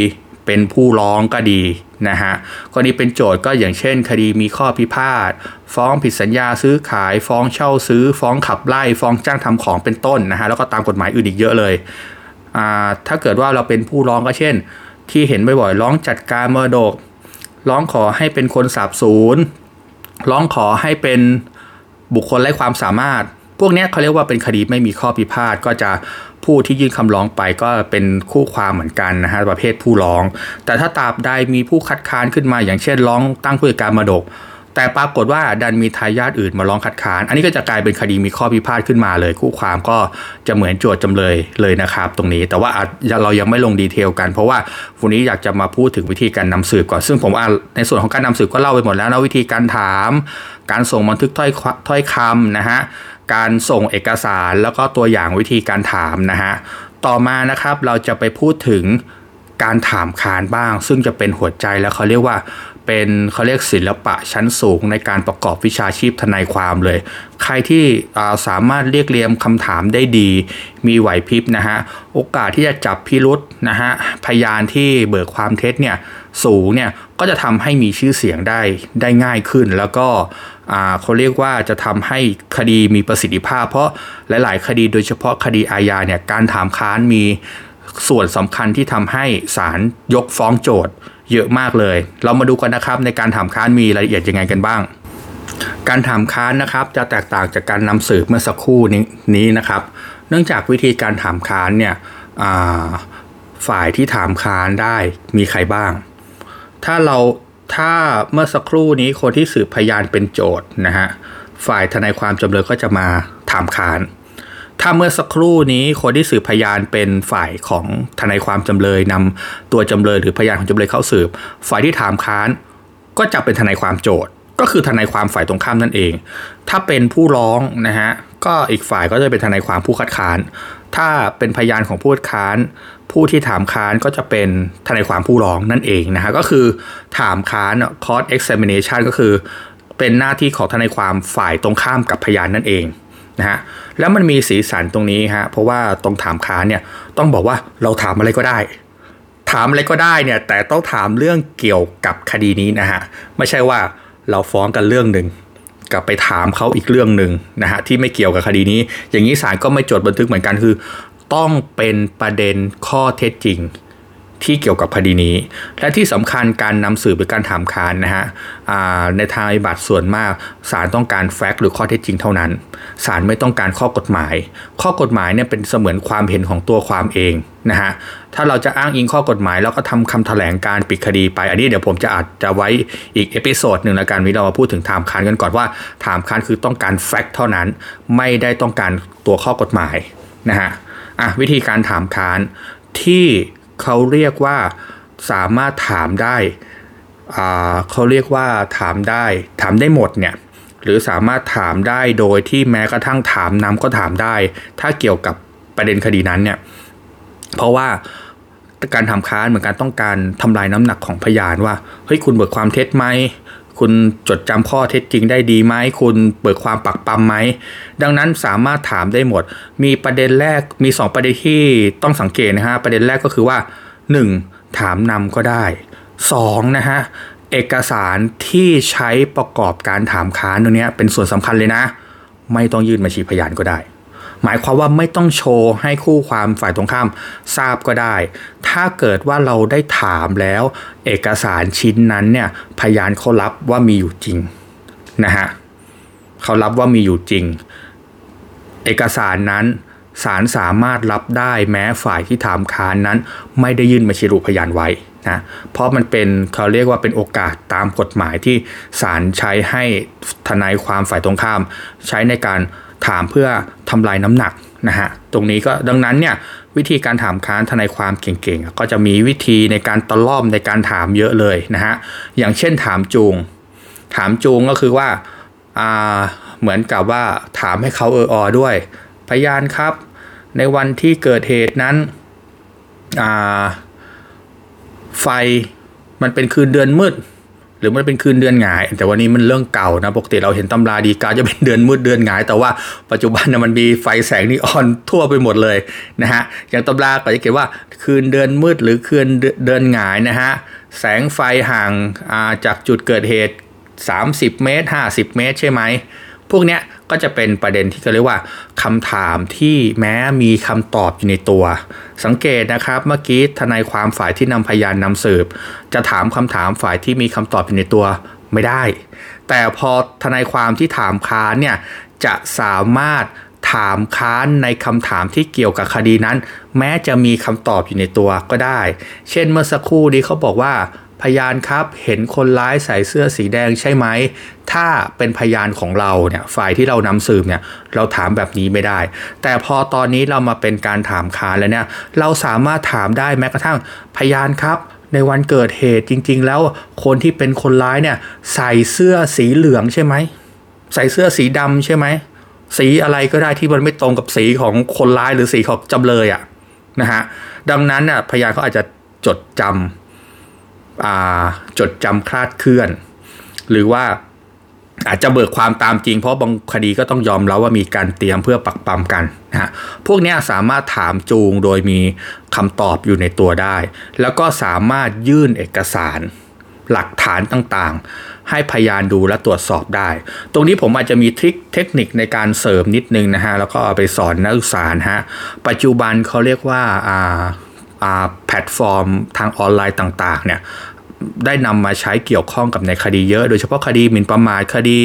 เป็นผู้ร้องก็ดีนะฮะกรณีเป็นโจทย์ก็อย่างเช่น คดีมีข้อพิพาท ฟ้องผิดสัญญาซื้อขาย ฟ้องเช่าซื้อ ฟ้องขับไล่ ฟ้องจ้างทำของเป็นต้นนะฮะแล้วก็ตามกฎหมายอื่นอีกเยอะเลยถ้าเกิดว่าเราเป็นผู้ร้องก็เช่น ที่เห็นบ่อยๆร้องจัดการมรดก ร้องขอให้เป็นคนสาบสูญร้องขอให้เป็นบุคคลไร้ความสามารถ พวกนี้เขาเรียกว่าเป็นคดีไม่มีข้อพิพาทก็จะผู้ที่ยื่นคำร้องไปก็เป็นคู่ความเหมือนกันนะฮะประเภทผู้ร้อง แต่ถ้าตราบใดมีผู้คัดค้านขึ้นมา อย่างเช่นร้องตั้งผู้จัดการมรดก แต่ปรากฏว่าดันมีทายาทอื่นมาร้องคัดค้าน อันนี้ก็จะกลายเป็นคดีมีข้อพิพาทขึ้นมาเลย คู่ความก็จะเหมือนโจทย์จำเลยเลยนะครับตรงนี้ แต่ว่าเรายังไม่ลงดีเทลกัน เพราะว่าวันนี้อยากจะมาพูดถึงวิธีการนำสืบก่อนซึ่งผมว่าในส่วนของการนำสืบก็เล่าไปหมดแล้วนะวิธีการถาม การส่งบันทึกถ้อยถ้อยคำนะฮะ การส่งเอกสารแล้วก็ตัวอย่างวิธีการถามนะฮะต่อมานะครับเราจะไปพูดถึงการถามค้านบ้าง ซึ่งจะเป็นหัวใจแล้วเขาเรียกว่า เป็นเขาเรียกศิลปะชั้นสูงในการประกอบวิชาชีพทนายความเลย ใครที่สามารถเรียกเรียมคำถามได้ดี มีไหวพริบนะฮะ โอกาสที่จะจับพิรุษนะฮะ พยานที่เบิกความเท็จเนี่ยสูงเนี่ย ก็จะทำให้มีชื่อเสียงได้ได้ง่ายขึ้น แล้วก็เขาเรียกว่าจะทำให้คดีมีประสิทธิภาพ เพราะหลาย ๆ คดีโดยเฉพาะคดีอาญาเนี่ย การถามค้านมีส่วนสำคัญที่ทำให้ศาลยกฟ้องโจทย์ เยอะมากเลย เรามาดูกันนะครับในการถามค้านมีรายละเอียดยังไงกันบ้าง การถามค้านนะครับจะแตกต่างจากการนำสืบเมื่อสักครู่นี้นี้นะครับ เนื่องจากวิธีการถามค้านเนี่ยฝ่ายที่ถามค้านได้มีใครบ้าง ถ้าเราถ้าเมื่อสักครู่นี้คนที่สืบพยานเป็นโจทย์นะฮะฝ่ายทนายความจำเลยก็จะมาถามค้าน ถ้าเมื่อสักครู่นี้คนที่สืบพยานเป็นฝ่ายของทนายความจำเลยนำตัวจำเลยหรือพยานของจำเลยเข้าสืบ ฝ่ายที่ถามค้านก็จะเป็นทนายความโจทย์ ก็คือทนายความฝ่ายตรงข้ามนั่นเอง ถ้าเป็นผู้ร้องนะฮะก็อีกฝ่ายก็จะเป็นทนายความผู้คัดค้าน ถ้าเป็นพยานของผู้คัดค้าน ผู้ที่ถามค้านก็จะเป็นทนายความผู้ร้องนั่นเองนะฮะก็คือถามค้าน court examination ก็คือ เป็นหน้าที่ของทนายความฝ่ายตรงข้ามกับพยานนั่นเอง นะฮะแล้วมันมีสีสันตรงนี้ฮะเพราะว่าตรงถามค้าเนี่ยต้องบอกว่าเราถามอะไรก็ได้ ถามอะไรก็ได้เนี่ยแต่ต้องถามเรื่องเกี่ยวกับคดีนี้นะฮะไม่ใช่ว่าเราฟ้องกันเรื่องหนึ่งกลับไปถามเขาอีกเรื่องหนึ่งนะฮะที่ไม่เกี่ยวกับคดีนี้ อย่างนี้ศาลก็ไม่จดบันทึกเหมือนกันคือ ต้องเป็นประเด็นข้อเท็จจริง ที่เกี่ยวกับคดีนี้ และที่สำคัญการนำสืบหรือการถามค้านนะฮะในทางบัติส่วนมากศาลต้องการแฟกต์หรือข้อเท็จจริงเท่านั้นศาลไม่ต้องการข้อกฎหมาย ข้อกฎหมายเนี่ยเป็นเสมือนความเห็นของตัวความเองนะฮะถ้าเราจะอ้างอิงข้อกฎหมาย แล้วก็ทำคำแถลงการปิดคดีไป อันนี้เดี๋ยวผมจะอาจจะไว้อีก episode หนึ่งแล้วกันเรามาพูดถึงถามค้านกันก่อนว่าถามค้านคือต้องการ fact เท่านั้น ไม่ได้ต้องการตัวข้อกฎหมายนะฮะอะวิธีการถามค้านที่ เขาเรียกว่าสามารถถามได้ เขาเรียกว่าถามได้ ถามได้หมดเนี่ย หรือสามารถถามได้โดยที่แม้กระทั่งถามนำก็ถามได้ ถ้าเกี่ยวกับประเด็นคดีนั้นเนี่ย เพราะว่าการทำค้านเหมือนการต้องการทำลายน้ำหนักของพยานว่า เฮ้ยคุณเบิกความเท็จไหม คุณจดจำข้อเท็จจริงได้ดีไหมคุณเปิดความปักปั๊มไหม ดังนั้นสามารถถามได้หมด มีประเด็นแรกมี 2 ประเด็นที่ต้องสังเกตนะฮะประเด็นแรกก็คือว่า 1. ถามนำก็ได้ 2 นะฮะเอกสารที่ใช้ประกอบการถามค้านตรงนี้เป็นส่วนสำคัญเลยนะ ไม่ต้องยื่นมาชีพยานก็ได้ หมายความว่าไม่ต้องโชว์ให้คู่ความฝ่ายตรงข้ามทราบก็ได้ ถ้าเกิดว่าเราได้ถามแล้ว เอกสารชิ้นนั้นเนี่ยพยานเขารับว่ามีอยู่จริงนะฮะเขารับว่ามีอยู่จริง เอกสารนั้นศาลสามารถรับได้แม้ฝ่ายที่ถามค้านนั้น ไม่ได้ยื่นมาชิรุพยานไว้นะเพราะมันเป็นเขาเรียกว่าเป็นโอกาสตามกฎหมายที่ศาลใช้ให้ทนายความฝ่ายตรงข้าม ใช้ในการ ถามเพื่อทำลายน้ำหนักนะฮะตรงนี้ก็ดังนั้นเนี่ยวิธีการถามค้านทนายความเก่งๆ ก็จะมีวิธีในการตะล่อมในการถามเยอะเลยนะฮะอย่างเช่นถามจูง ถามจูงก็คือว่าอ่าเหมือนกับว่าถามให้เขาเอออด้วย พยานครับ ในวันที่เกิดเหตุนั้นอ่าไฟมันเป็นคืนเดือนมืด รือมันเป็นคืนเดือนหงาย แต่วันนี้มันเรื่องเก่านะปกติเราเห็นตำราดีกาจะเป็นเดือนมืดเดือนหงาย แต่ว่าปัจจุบันเนี่ยมันมีไฟแสงนีออนทั่วไปหมดเลยนะฮะอย่างตำราก็จะเขียนว่าคืนเดือนมืดหรือคืนเดือนหงายนะฮะแสงไฟห่างจากจุดเกิดเหตุ 30 เมตร 50 เมตร ใช่ไหม พวกเนี้ยก็จะเป็นประเด็นที่เขาเรียกว่าคำถามที่แม้มีคำตอบอยู่ในตัว สังเกตนะครับเมื่อกี้ทนายความฝ่ายที่นำพยานนำสืบ จะถามคำถามฝ่ายที่มีคำตอบอยู่ในตัวไม่ได้ แต่พอทนายความที่ถามค้านเนี่ยจะสามารถถามค้านในคำถามที่เกี่ยวกับคดีนั้น แม้จะมีคำตอบอยู่ในตัวก็ได้ เช่นเมื่อสักครู่นี้เขาบอกว่า พยานครับเห็นคนร้ายใส่เสื้อสีแดงใช่ไหม ถ้าเป็นพยานของเราเนี่ยฝ่ายที่เรานำสืบเนี่ยเราถามแบบนี้ไม่ได้ แต่พอตอนนี้เรามาเป็นการถามค้านแล้วเนี่ยเราสามารถถามได้แม้กระทั่งพยานครับ ในวันเกิดเหตุจริง ๆ แล้วคนที่เป็นคนร้ายเนี่ยใส่เสื้อสีเหลืองใช่ไหมใส่เสื้อสีดำใช่ไหมสีอะไรก็ได้ที่มันไม่ตรงกับสีของคนร้ายหรือสีของจำเลยอะนะฮะดังนั้นน่ะพยานเขาอาจจะจดจำ จดจำคลาดเคลื่อน หรือว่าอาจจะเบิกความตามจริง เพราะบางคดีก็ต้องยอมแล้วว่ามีการเตรียมเพื่อปักปั๊มกันนะฮะพวกนี้สามารถถามจูงโดยมีคำตอบอยู่ในตัวได้ แล้วก็สามารถยื่นเอกสารหลักฐานต่างๆ ให้พยานดูและตรวจสอบได้ ตรงนี้ผมอาจจะมีทริคเทคนิคในการเสริมนิดนึงนะฮะแล้วก็เอาไปสอนนักศึกษาฮะปัจจุบันเขาเรียกว่าอ่า แพลตฟอร์มทางออนไลน์ต่างๆเนี่ยได้นำมาใช้เกี่ยวข้องกับในคดีเยอะ โดยเฉพาะคดีหมิ่นประมาทคดี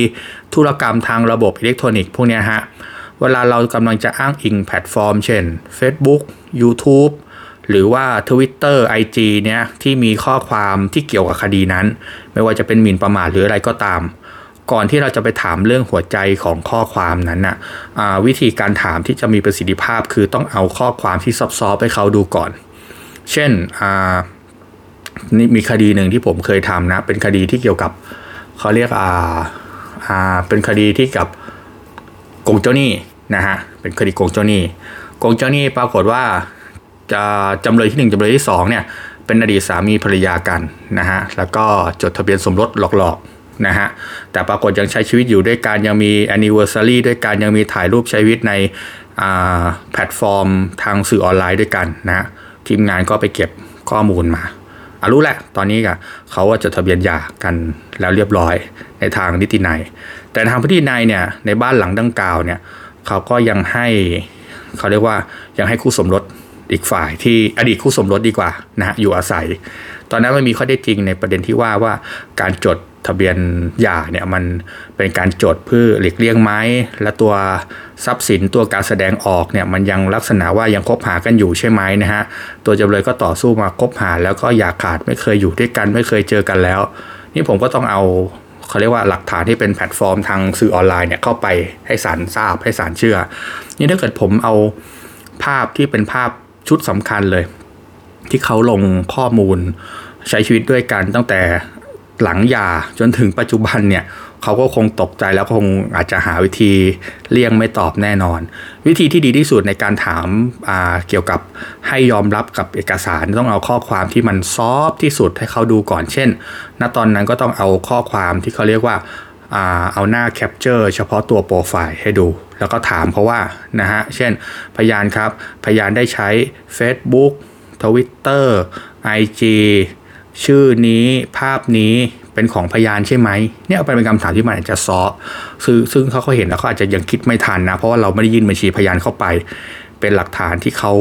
ธุรกรรมทางระบบอิเล็กทรอนิกส์พวกนี้ฮะ เวลาเรากำลังจะอ้างอิงแพลตฟอร์ม เช่น Facebook YouTube หรือว่า Twitter IG เนี่ยที่มีข้อความที่เกี่ยวกับคดีนั้น ไม่ว่าจะเป็นหมิ่นประมาทหรืออะไรก็ตาม ก่อนที่เราจะไปถามเรื่องหัวใจของข้อความนั้นนะ่ะวิธีการถามที่จะมีประสิทธิภาพคือต้องเอาข้อความที่ soft ให้เขาดูก่อน เช่นนี่มีคดีหนึ่งที่ผมเคยทำนะ เป็นคดีที่เกี่ยวกับเขาเรียกอ่าอ่าเป็นคดีที่กับกงเจ้าหนี้นะฮะเป็นคดีกงเจ้าหนี้กงเจ้าหนี้ปรากฏว่าจะจำเลยที่ 1จำเลยที่2เนี่ยเป็นอดีตสามีภรรยากันนะฮะแล้วก็จดทะเบียนสมรสหลอกๆนะฮะแต่ปรากฏยังใช้ชีวิตอยู่ด้วยกันยังมี anniversary ด้วยกันยังมีถ่ายรูปใช้ชีวิตในแพลตฟอร์มทางสื่อออนไลน์ด้วยกันนะ ทีมงานก็ไปเก็บข้อมูลมาอารู้แหละ ตอนนี้ก็เขาว่าจดทะเบียนหย่ากันแล้วเรียบร้อยในทางนิตินัย แต่ทางพฤตินัยเนี่ยในบ้านหลังดังกล่าวเนี่ยเขาก็ยังให้เขาเรียกว่ายังให้คู่สมรสอีกฝ่ายที่อดีตคู่สมรสดีกว่านะฮะอยู่อาศัย ตอนนั้นมันมีข้อเท็จจริงในประเด็นที่ว่าว่าการจด ทะเบียนหย่าเนี่ยมันเป็นการจดเพื่อหลีกเลี่ยงไหมและตัวทรัพย์สินตัวการแสดงออกเนี่ยมันยังลักษณะว่ายังคบหากันอยู่ใช่ไหมนะฮะตัวจำเลยก็ต่อสู้มาคบหา แล้วก็อย่าขาดไม่เคยอยู่ด้วยกันไม่เคยเจอกันแล้ว นี่ผมก็ต้องเอาเขาเรียกว่าหลักฐานที่เป็นแพลตฟอร์มทางสื่อออนไลน์เนี่ยเข้าไปให้ศาลทราบให้ศาลเชื่อ นี่ถ้าเกิดผมเอาภาพที่เป็นภาพชุดสำคัญเลย ที่เขาลงข้อมูลใช้ชีวิตด้วยกันตั้งแต่ หลังหย่าจนถึงปัจจุบันเนี่ยเขาก็คงตกใจแล้วคงอาจจะหาวิธีเลี่ยงไม่ตอบแน่นอน วิธีที่ดีที่สุดในการถามเกี่ยวกับให้ยอมรับกับเอกสารต้องเอาข้อความที่มัน soft ที่สุดให้เขาดูก่อนเช่น ณตอนนั้นก็ต้องเอาข้อความที่เขาเรียกว่าเอาหน้า capture เฉพาะตัวโปรไฟล์ให้ดู แล้วก็ถามเพราะว่านะฮะเช่นพยานครับ พยานได้ใช้ Facebook Twitter IG ชื่อนี้ภาพนี้เป็นของพยานใช่ไหมเนี่ยเอาไปเป็นคำถามที่มันอาจจะซ้อซึ่งซึ่งเขาเขาเห็นแล้วเขาอาจจะยังคิดไม่ทันนะ เพราะว่าเราไม่ได้ยินบัญชีพยานเข้าไป เป็นหลักฐานที่เขา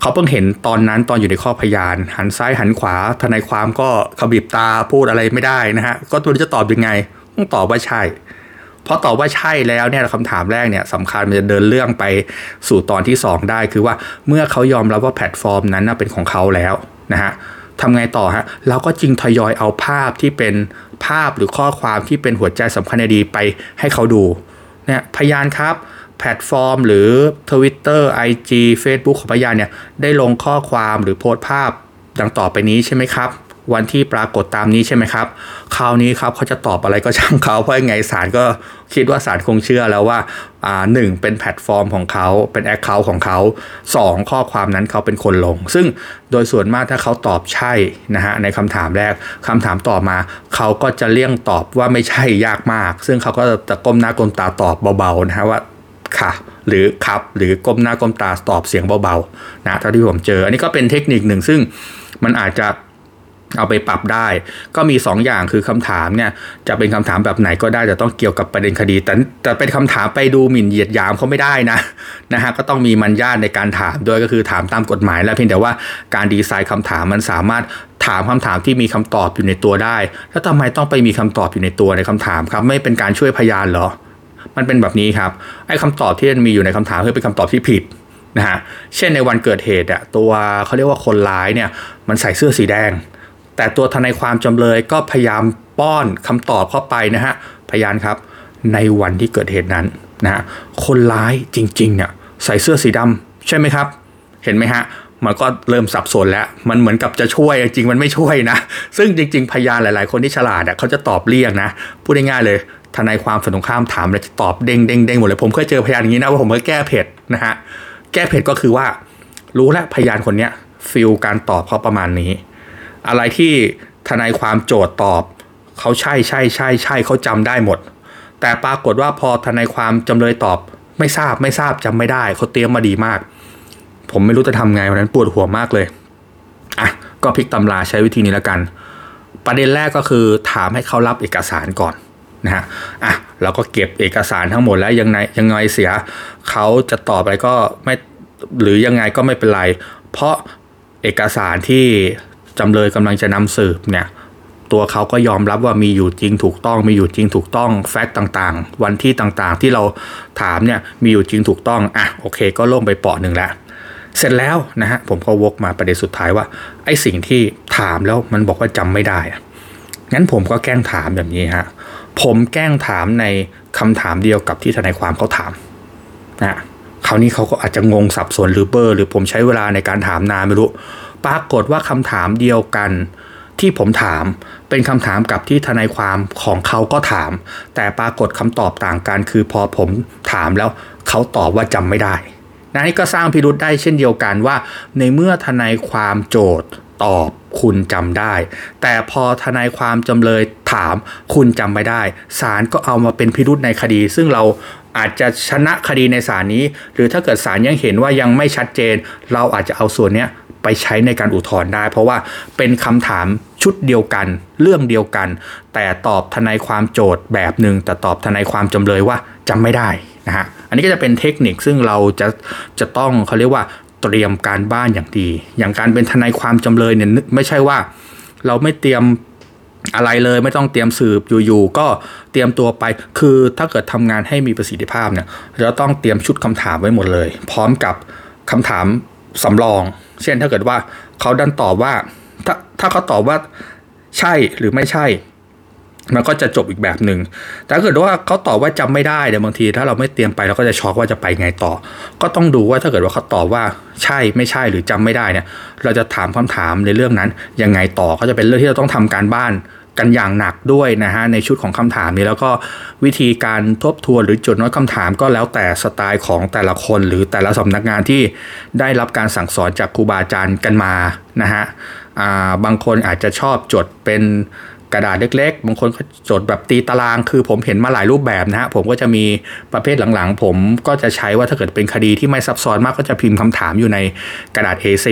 เขาเพิ่งเห็นตอนนั้นตอนอยู่ในข้อพยาน หันซ้ายหันขวาทนายความก็ขบิบตาพูดอะไรไม่ได้นะฮะก็ตัวจะตอบยังไงต้องตอบว่าใช่พราะตอบว่าใช่แล้วเนี่ยคำถามแรกเนี่ยสำคัญมันจะเดินเรื่องไปสู่ตอนที่ 2 ได้ คือว่าเมื่อเขายอมรับว่าแพลตฟอร์มนั้นเป็นของเขาแล้วนะฮะ ทำไงต่อฮะเราก็จึงทยอยเอาภาพที่เป็นภาพหรือข้อความที่เป็นหัวใจสำคัญในดีไปให้เขาดูเนี่ยพยานครับแพลตฟอร์ม หรือ Twitter IG Facebook ของพยานเนี่ยได้ลงข้อความหรือโพสต์ภาพดังต่อไปนี้ใช่ไหมครับ วันที่ปรากฏตามนี้ใช่ไหมครับ คราวนี้ครับเขาจะตอบอะไรก็ช่างเขาเพราะยังไงศาลก็คิดว่าศาลคงเชื่อแล้วว่าอ่าหนึ่งเป็นแพลตฟอร์มของเขาเป็นแอคเคาท์ของเขา 2 ข้อความนั้นเขาเป็นคนลง ซึ่งโดยส่วนมากถ้าเขาตอบใช่นะฮะในคำถามแรกคำถามต่อมา เขาก็จะเลี่ยงตอบว่าไม่ใช่ยากมาก ซึ่งเขาก็จะก้มหน้าก้มตาตอบเบาๆนะฮะว่าค่ะหรือครับหรือก้มหน้าก้มตาตอบเสียงเบาๆนะเท่าที่ผมเจอ อันนี้ก็เป็นเทคนิคหนึ่งซึ่งมันอาจจะ เอาไปปรับได้ ก็มี 2ออย่างคือคำถามเนี่ยจะเป็นคำถามแบบไหนก็ได้แต่ต้องเกี่ยวกับประเด็นคดี แต่แต่เป็นคำถามไปดูหมิ่นเหยียดหยามเขาไม่ได้นะนะฮะก็ต้องมีมัญญาตในการถามด้วยก็คือถามตามกฎหมาย แล้วเพียงแต่ว่าการดีไซน์คำถามมันสามารถถามคำถามที่มีคำตอบอยู่ในตัวได้ แล้วทำไมต้องไปมีคำตอบอยู่ในตัวในคำถามครับ ไม่เป็นการช่วยพยานเหรอ มันเป็นแบบนี้ครับไอ้คำตอบที่มันมีอยู่ในคำถามคือเป็นคำตอบที่ผิดนะฮะเช่นในวันเกิดเหตุอะตัวเขาเรียกว่าคนร้ายเนี่ยมันใส่เสื้อสีแดง แต่ตัวทนายความจำเลยก็พยายามป้อนคำตอบเข้าไปนะฮะพยานครับในวันที่เกิดเหตุนั้นนะฮะคนร้ายจริงๆเนี่ยใส่เสื้อสีดำใช่ไหมครับ เห็นไหมฮะมันก็เริ่มสับสนแล้ว มันเหมือนกับจะช่วยจริงมันไม่ช่วยนะ ซึ่งจริง ๆ พยานหลาย ๆ คนที่ฉลาดเขาจะตอบเรียกนะ พูดง่ายๆเลยทนายความฝ่ายตรงข้ามถามแล้วจะตอบเด้งเด้งเด้งหมดเลย ผมเคยเจอพยานอย่างนี้นะว่าผมก็แก้เผ็ดนะฮะ แก้เผ็ดก็คือว่า รู้แล้วพยานคนเนี้ยฟิลการตอบเขาประมาณนี้ อะไรที่ทนายความโจทย์ตอบ เขาใช่ใช่ใช่ใช่เขาจำได้หมด แต่ปรากฏว่าพอทนายความจำเลยตอบ ไม่ทราบไม่ทราบจำไม่ได้เขาเตรียมมาดีมาก ผมไม่รู้จะทำไงวันนั้นปวดหัวมากเลยอะก็พลิกตำราใช้วิธีนี้แล้วกัน ประเด็นแรกก็คือถามให้เขารับเอกสารก่อนนะฮะอะเราก็เก็บเอกสารทั้งหมดแล้วยังไงยังไงเสียเขาจะตอบอะไรก็ไม่หรือยังไงก็ไม่เป็นไร เพราะเอกสารที่ จำเลยกำลังจะนำสืบเนี่ยตัวเขาก็ยอมรับว่ามีอยู่จริงถูกต้อง มีอยู่จริงถูกต้องแฟกต์ต่างๆ วันที่ต่างๆ ที่เราถามเนี่ยมีอยู่จริงถูกต้องอะโอเค ก็โล่งไปเปาะหนึ่งแล้วเสร็จแล้วนะฮะผมก็วกมาประเด็นสุดท้ายว่าไอ้สิ่งที่ถามแล้วมันบอกว่าจำไม่ได้อะงั้นผมก็แกล้งถามแบบนี้ฮะผมแกล้งถามในคำถามเดียวกับที่ทนายความเขาถามนะคราวนี้เขาก็อาจจะงงสับสนหรือเบอร์ หรือผมใช้เวลาในการถามนานไม่รู้ ปรากฏว่าคำถามเดียวกันที่ผมถามเป็นคำถามกับที่ทนายความของเขาก็ถาม แต่ปรากฏคำตอบต่างกัน คือพอผมถามแล้วเขาตอบว่าจำไม่ได้นะนี่ก็สร้างพิรุษได้เช่นเดียวกันว่า ในเมื่อทนายความโจทย์ตอบคุณจำได้ แต่พอทนายความจำเลยถามคุณจำไม่ได้ศาลก็เอามาเป็นพิรุษในคดี ซึ่งเราอาจจะชนะคดีในศาลนี้ หรือถ้าเกิดศาลยังเห็นว่ายังไม่ชัดเจน เราอาจจะเอาส่วนเนี้ย ไปใช้ในการอุทธรณ์ได้ เพราะว่าเป็นคำถามชุดเดียวกัน เรื่องเดียวกัน แต่ตอบทนายความโจทย์แบบหนึ่งแต่ตอบทนายความจำเลยว่าจำไม่ได้นะฮะอันนี้ก็จะเป็นเทคนิคซึ่งเราจะจะต้องเขาเรียกว่าเตรียมการบ้านอย่างดี อย่างการเป็นทนายความจำเลยเนี่ยไม่ใช่ว่า เราไม่เตรียมอะไรเลยไม่ต้องเตรียมสืบอยู่ๆก็เตรียมตัวไปคือถ้าเกิดทำงานให้มีประสิทธิภาพเนี่ยเราต้องเตรียมชุดคำถามไว้หมดเลย พร้อมกับคำถามสำรอง เช่นถ้าเกิดว่าเขาดันตอบว่า ถ้าถ้าเขาตอบว่าใช่หรือไม่ใช่ มันก็จะจบอีกแบบหนึ่งแต่ถ้าเกิดว่าเขาตอบว่าจำไม่ได้เดี๋ยวบางที ถ้าเราไม่เตรียมไปเราก็จะช็อกว่าจะไปไงต่อ ก็ต้องดูว่าถ้าเกิดว่าเขาตอบว่าใช่ไม่ใช่หรือจำไม่ได้เนี่ย เราจะถามคำถามในเรื่องนั้นยังไงต่อก็จะเป็นเรื่องที่เราต้องทำการบ้าน กันอย่างหนักด้วยนะฮะในชุดของคำถามนี้แล้วก็วิธีการทบทวนหรือจดน้ตคำถามก็แล้วแต่สไตล์ของแต่ละคน หรือแต่ละสำนักงานที่ได้รับการสั่งสอนจากครูบาอาจารย์กันมานะฮะบางคนอาจจะชอบจดเป็นกระดาษเล็กๆ บางคนก็จดแบบตีตาราง คือผมเห็นมาหลายรูปแบบนะฮะ ผมก็จะมีประเภทหลังๆ ผมก็จะใช้ว่าถ้าเกิดเป็นคดีที่ไม่ซับซ้อนมากก็จะพิมพ์คำถามอยู่ในกระดาษ A4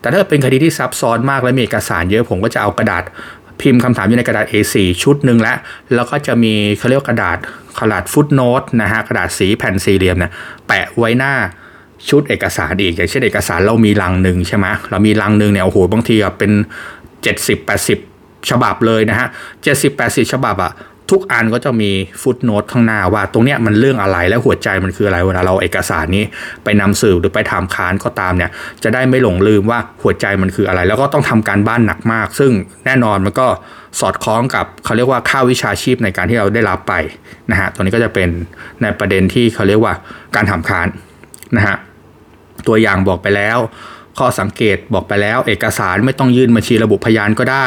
แต่ถ้าเป็นคดีที่ซับซ้อนมากและมีเอกสารเยอะผมก็จะเอากระดาษ พิมพ์คำถามอยู่ในกระดาษ A4 ชุดหนึ่งแล้ว แล้วก็จะมีเขาเรียกกระดาษกระดาษฟุตโนตนะฮะกระดาษสีแผ่นสี่เหลี่ยมเนี่ยแปะไว้หน้าชุดเอกสารอีก อย่างเช่นเอกสารเรามีลังหนึ่งใช่ไหมเรามีลังหนึ่งเนี่ยโอ้โหบางทีเป็น 70-80 ฉบับเลยนะฮะ 70-80 ฉบับอะ ทุกอันก็จะมีฟุตโนตข้างหน้าว่าตรงเนี้ยมันเรื่องอะไรและหัวใจมันคืออะไรเวลาเราเอกสารนี้ไปนำสืบหรือไปถามค้านก็ตามเนี่ย จะได้ไม่หลงลืมว่าหัวใจมันคืออะไร แล้วก็ต้องทำการบ้านหนักมาก ซึ่งแน่นอนมันก็สอดคล้องกับเขาเรียกว่าค่าวิชาชีพในการที่เราได้รับไปนะฮะตัวนี้ก็จะเป็นในประเด็นที่เขาเรียกว่าการถามค้านนะฮะตัวอย่างบอกไปแล้ว ข้อสังเกตบอกไปแล้ว เอกสารไม่ต้องยื่นบัญชีระบุพยานก็ได้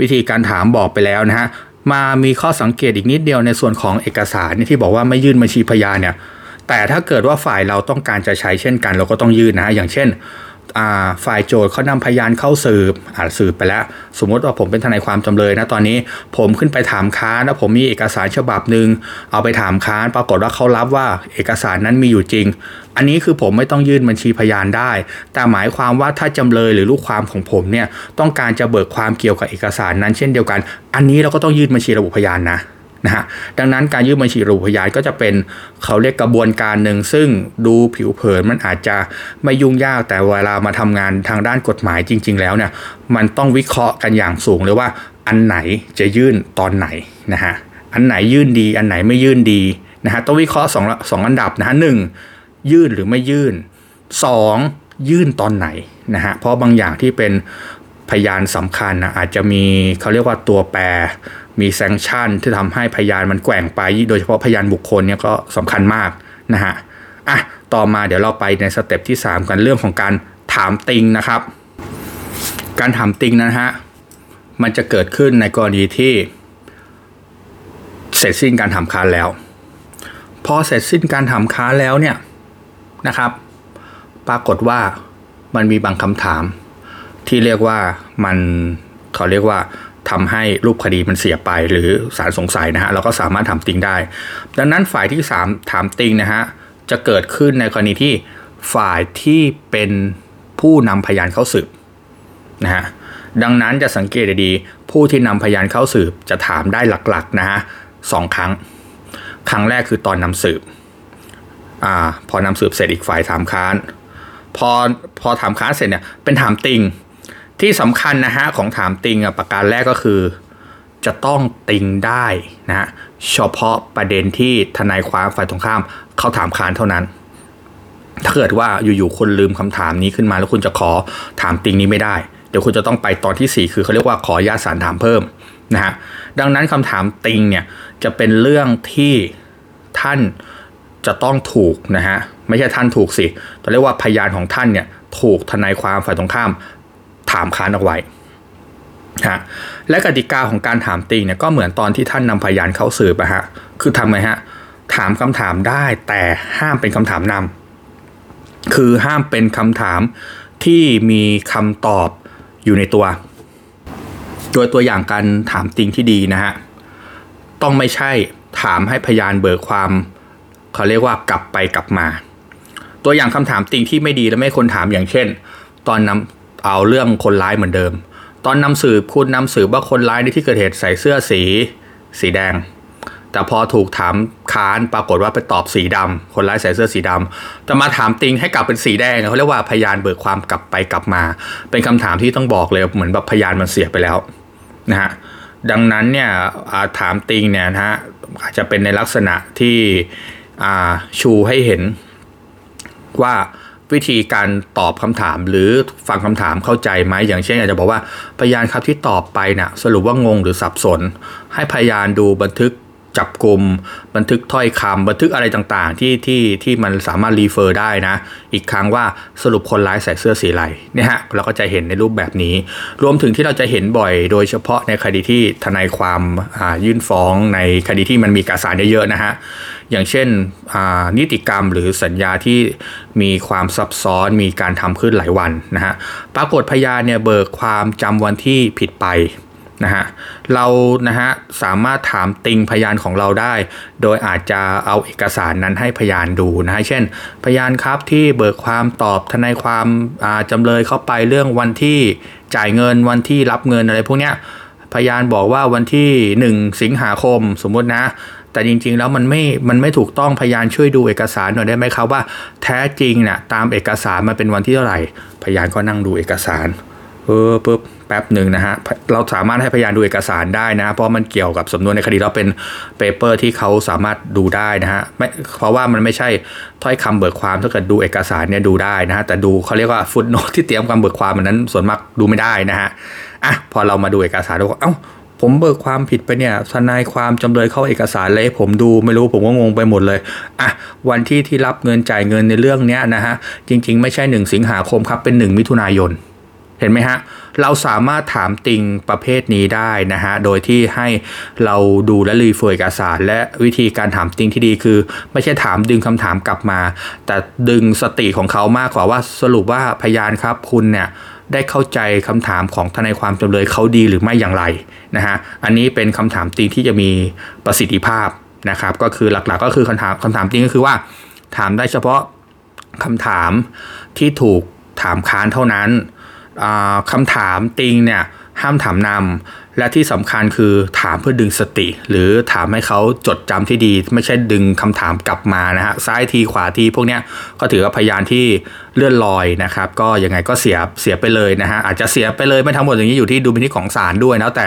วิธีการถามบอกไปแล้วนะฮะ มามีข้อสังเกตอีกนิดเดียวในส่วนของเอกสารที่บอกว่าไม่ยื่นบัญชีพยานเนี่ยแต่ถ้าเกิดว่าฝ่ายเราต้องการจะใช้เช่นกัน เราก็ต้องยื่นนะอย่างเช่น ฝ่ายโจทย์เขานำพยานเข้าสืบอาจสืบไปแล้ว สมมติว่าผมเป็นทนายความจำเลยนะตอนนี้ ผมขึ้นไปถามค้านแล้วผมมีเอกสารฉบับหนึ่งเอาไปถามค้านปรากฏว่าเขารับว่าเอกสารนั้นมีอยู่จริง อันนี้คือผมไม่ต้องยื่นบัญชีพยานได้ แต่หมายความว่าถ้าจำเลยหรือลูกความของผมเนี่ยต้องการจะเบิกความเกี่ยวกับเอกสารนั้นเช่นเดียวกัน อันนี้เราก็ต้องยื่นบัญชีระบุพยานนะ นะฮะดังนั้นการยื่นบัญชีระบุพยานก็จะเป็นเขาเรียกกระบวนการหนึ่งซึ่งดูผิวเผินมันอาจจะไม่ยุ่งยากแต่เวลามาทำงานทางด้านกฎหมายจริง ๆ แล้วเนี่ยมันต้องวิเคราะห์กันอย่างสูงเลยว่าอันไหนจะยื่นตอนไหนนะฮะอันไหนยื่นดีอันไหนไม่ยื่นดีนะฮะต้องวิเคราะห์สองสองอันดับนะฮะหนึ่งยื่นหรือไม่ยื่นสองยื่นตอนไหนนะฮะเพราะบางอย่างที่เป็นพยานสำคัญนะอาจจะมีเขาเรียกว่าตัวแปร มีแซงชั่นที่ทำให้พยานมันแกว่งไป โดยเฉพาะพยานบุคคลเนี่ยก็สำคัญมากนะฮะอะต่อมาเดี๋ยวเราไปในสเต็ปที่ 3 กันเรื่องของการถามติงนะครับ การถามติงนะฮะมันจะเกิดขึ้นในกรณีที่เสร็จสิ้นการทำค้านแล้ว พอเสร็จสิ้นการทำค้านแล้วเนี่ยนะครับ ปรากฏว่ามันมีบางคำถามที่เรียกว่ามันเขาเรียกว่า ทำให้รูปคดีมันเสียไปหรือสารสงสัยนะฮะเราก็สามารถถามติงได้ ดังนั้นฝ่ายที่ 3 ถามติงนะฮะจะเกิดขึ้นในกรณีที่ฝ่ายที่เป็นผู้นำพยานเข้าสืบนะฮะดังนั้นจะสังเกตดีๆผู้ที่นำพยานเข้าสืบจะถามได้หลักๆนะฮะสองครั้ง ครั้งแรกคือตอนนำสืบอ่าพอนำสืบเสร็จอีกฝ่ายถามค้าน พอพอถามค้านเสร็จเนี่ยเป็นถามติง ที่สำคัญนะฮะของถามติงอะประการแรกก็คือ จะต้องติงได้นะฮะเฉพาะประเด็นที่ทนายความฝ่ายตรงข้ามเขาถามค้านเท่านั้น ถ้าเกิดว่าอยู่ๆคนลืมคำถามนี้ขึ้นมาแล้วคุณจะขอถามติงนี้ไม่ได้ เดี๋ยวคุณจะต้องไปตอนที่ 4 คือเขาเรียกว่าขอญาตสารถามเพิ่มนะฮะดังนั้นคำถามติงเนี่ยจะเป็นเรื่องที่ท่านจะต้องถูกนะฮะไม่ใช่ท่านถูกสิแต่เรียกว่าพยานของท่านเนี่ยถูกทนายความฝ่ายตรงข้าม ถามค้านเอาไว้ฮะและกติกาของการถามติงเนี่ยก็เหมือนตอนที่ท่านนำพยานเข้าสืบอะฮะคือทำไงฮะถามคำถามได้แต่ห้ามเป็นคำถามนำคือห้ามเป็นคำถามที่มีคำตอบอยู่ในตัวโดยตัวอย่างการถามติงที่ดีนะฮะต้องไม่ใช่ถามให้พยานเบิกความเขาเรียกว่ากลับไปกลับมา ตัวอย่างคำถามติงที่ไม่ดีและไม่คนถามอย่างเช่น ตอนนำ เอาเรื่องคนร้ายเหมือนเดิม ตอนนำสืบคุณนำสืบว่าคนร้ายในที่เกิดเหตุใส่เสื้อสี สีแดง แต่พอถูกถามค้านปรากฏว่าไปตอบสีดำคนร้ายใส่เสื้อสีดำแต่มาถามติงให้กลับเป็นสีแดงเขาเรียกว่าพยานเบิกความกลับไปกลับมา เป็นคำถามที่ต้องบอกเลยเหมือนแบบพยานมันเสียไปแล้วนะฮะดังนั้นเนี่ยถามติงเนี่ยนะฮะอาจจะเป็นในลักษณะที่ชูให้เห็นว่า วิธีการตอบคำถาม หรือฟังคำถามเข้าใจไหมอย่างเช่นอาจจะบอกว่าพยานครับที่ตอบไปนะ่ะสรุปว่างงหรือสับสน ให้พยานดูบันทึกจับกลุ่มบันทึกถ้อยคำบันทึกอะไรต่างๆ ที่ที่ที่มันสามารถรีเฟอร์ได้นะ อีกครั้งว่าสรุปคนร้ายใส่เสื้อสีอะไรเนี่ยฮะเราก็จะเห็นในรูปแบบนี้ รวมถึงที่เราจะเห็นบ่อยโดยเฉพาะในคดีที่ทนายความยื่นฟ้องในคดีที่มันมีกาสารเยอะๆนะฮะ อย่างเช่นนิติกรรมหรือสัญญาที่มีความซับซ้อนมีการทำขึ้นหลายวันนะฮะปรากฏพยานเนี่ยเบิกความจำวันที่ผิดไปนะฮะเรานะฮะสามารถถามติงพยานของเราได้ โดยอาจจะเอาเอกสารนั้นให้พยานดูนะฮะเช่น พยานครับที่เบิกความตอบทนายความจำเลยเข้าไปเรื่องวันที่จ่ายเงินวันที่รับเงินอะไรพวกเนี้ยพยานบอกว่าวันที่ 1 สิงหาคมสมมตินะ แต่จริงๆแล้วมันไม่ มันไม่ถูกต้องพยานช่วยดูเอกสารหน่อยได้ไหมครับว่าแท้จริงเนะ่ะตามเอกสารมันเป็นวันที่เท่าไหร่ พยานก็นั่งดูเอกสารเออปุ๊บแป๊บหนึ่งนะฮะ เราสามารถให้พยานดูเอกสารได้นะ เพราะมันเกี่ยวกับสำนวนในคดีเราเป็น paper ที่เขาสามารถดูได้นะฮะไม่เพราะว่ามันไม่ใช่ถ้อยคำเบิกความถ้าเกิดดูเอกสารเนี่ยดูได้นะฮะแต่ดูเขาเรียกว่า footnote ที่เตรียมคำเบิกความมันนั้นส่วนมากดูไม่ได้นะฮะอะพอเรามาดูเอกสารเราก็เอ้า ผมเบิกความผิดไปเนี่ยทนายความจำเลยเข้าเอกสารเลยผมดูไม่รู้ผมก็งงไปหมดเลยอะวันที่ที่รับเงินจ่ายเงินในเรื่องเนี้ยนะฮะจริง ๆ ไม่ใช่ 1 สิงหาคมครับเป็น 1 มิถุนายน เห็นไหมฮะเราสามารถถามติงประเภทนี้ได้นะฮะ โดยที่ให้เราดูและรีเฟอร์เอกสาร และวิธีการถามติงที่ดีคือ ไม่ใช่ถามดึงคำถามกลับมา แต่ดึงสติของเขามากกว่าว่าสรุปว่าพยานครับคุณเนี่ย ได้เข้าใจคำถามของทนายความจำเลยเขาดีหรือไม่อย่างไรนะฮะอันนี้เป็นคำถามติงที่จะมีประสิทธิภาพนะครับก็คือหลักๆก็คือคำถามคำถามติงก็คือว่า ถามได้เฉพาะคำถามที่ถูกถามค้านเท่านั้นคำถามติงเนี่ยห้ามถามนและที่สำคัญคือถามเพื่อดึงสติ หรือถามให้เขาจดจำที่ดี ไม่ใช่ดึงคำถามกลับมานะฮะซ้ายทีขวาทีพวกเนี้ยก็ถือว่าพยานที่เลื่อนลอยนะครับ ก็ยังไงก็เสียเสียไปเลยนะฮะอาจจะเสียไปเลยไม่ทั้งหมดอย่างนี้อยู่ที่ดูพินิจของศาลด้วยแล้วแต่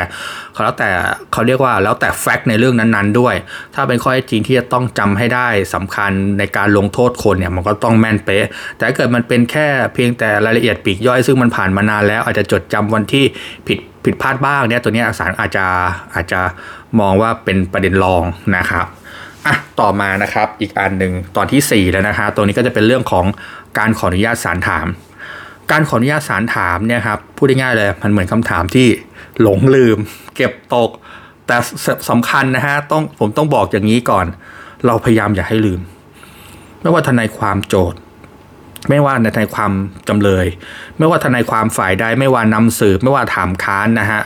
แล้วแต่เขาเรียกว่าแล้วแต่แฟกต์ในเรื่องนั้นๆด้วย ถ้าเป็นข้อเท็จจริงที่จะต้องจำให้ได้สำคัญในการลงโทษคนเนี่ยมันก็ต้องแม่นเป๊ะ แต่ถ้าเกิดมันเป็นแค่เพียงแต่รายละเอียดปีกย่อยซึ่งมันผ่านมานานแล้ว อาจจะจดจำวันที่ผิดผิดพลาดบ้างเนี่ยตัวนี้ศาลอาจจะอาจจะมองว่าเป็นประเด็นรองนะครับอะต่อมานะครับอีกอันหนึ่งตอนที่ 4 แล้วนะคะตัวนี้ก็จะเป็นเรื่องของ การขออนุญาตศาลถาม การขออนุญาตศาลถามเนี่ยครับพูดง่ายๆเลยมันเหมือนคำถามที่หลงลืม เก็บตก แต่สำคัญนะฮะต้องผมต้องบอกอย่างนี้ก่อน เราพยายามอย่าให้ลืม ไม่ว่าทนายความโจทย์ ไม่ว่าทนายความจำเลย ไม่ว่าทนายความฝ่ายใดไม่ว่านำสืบไม่ว่าถามค้านนะฮะ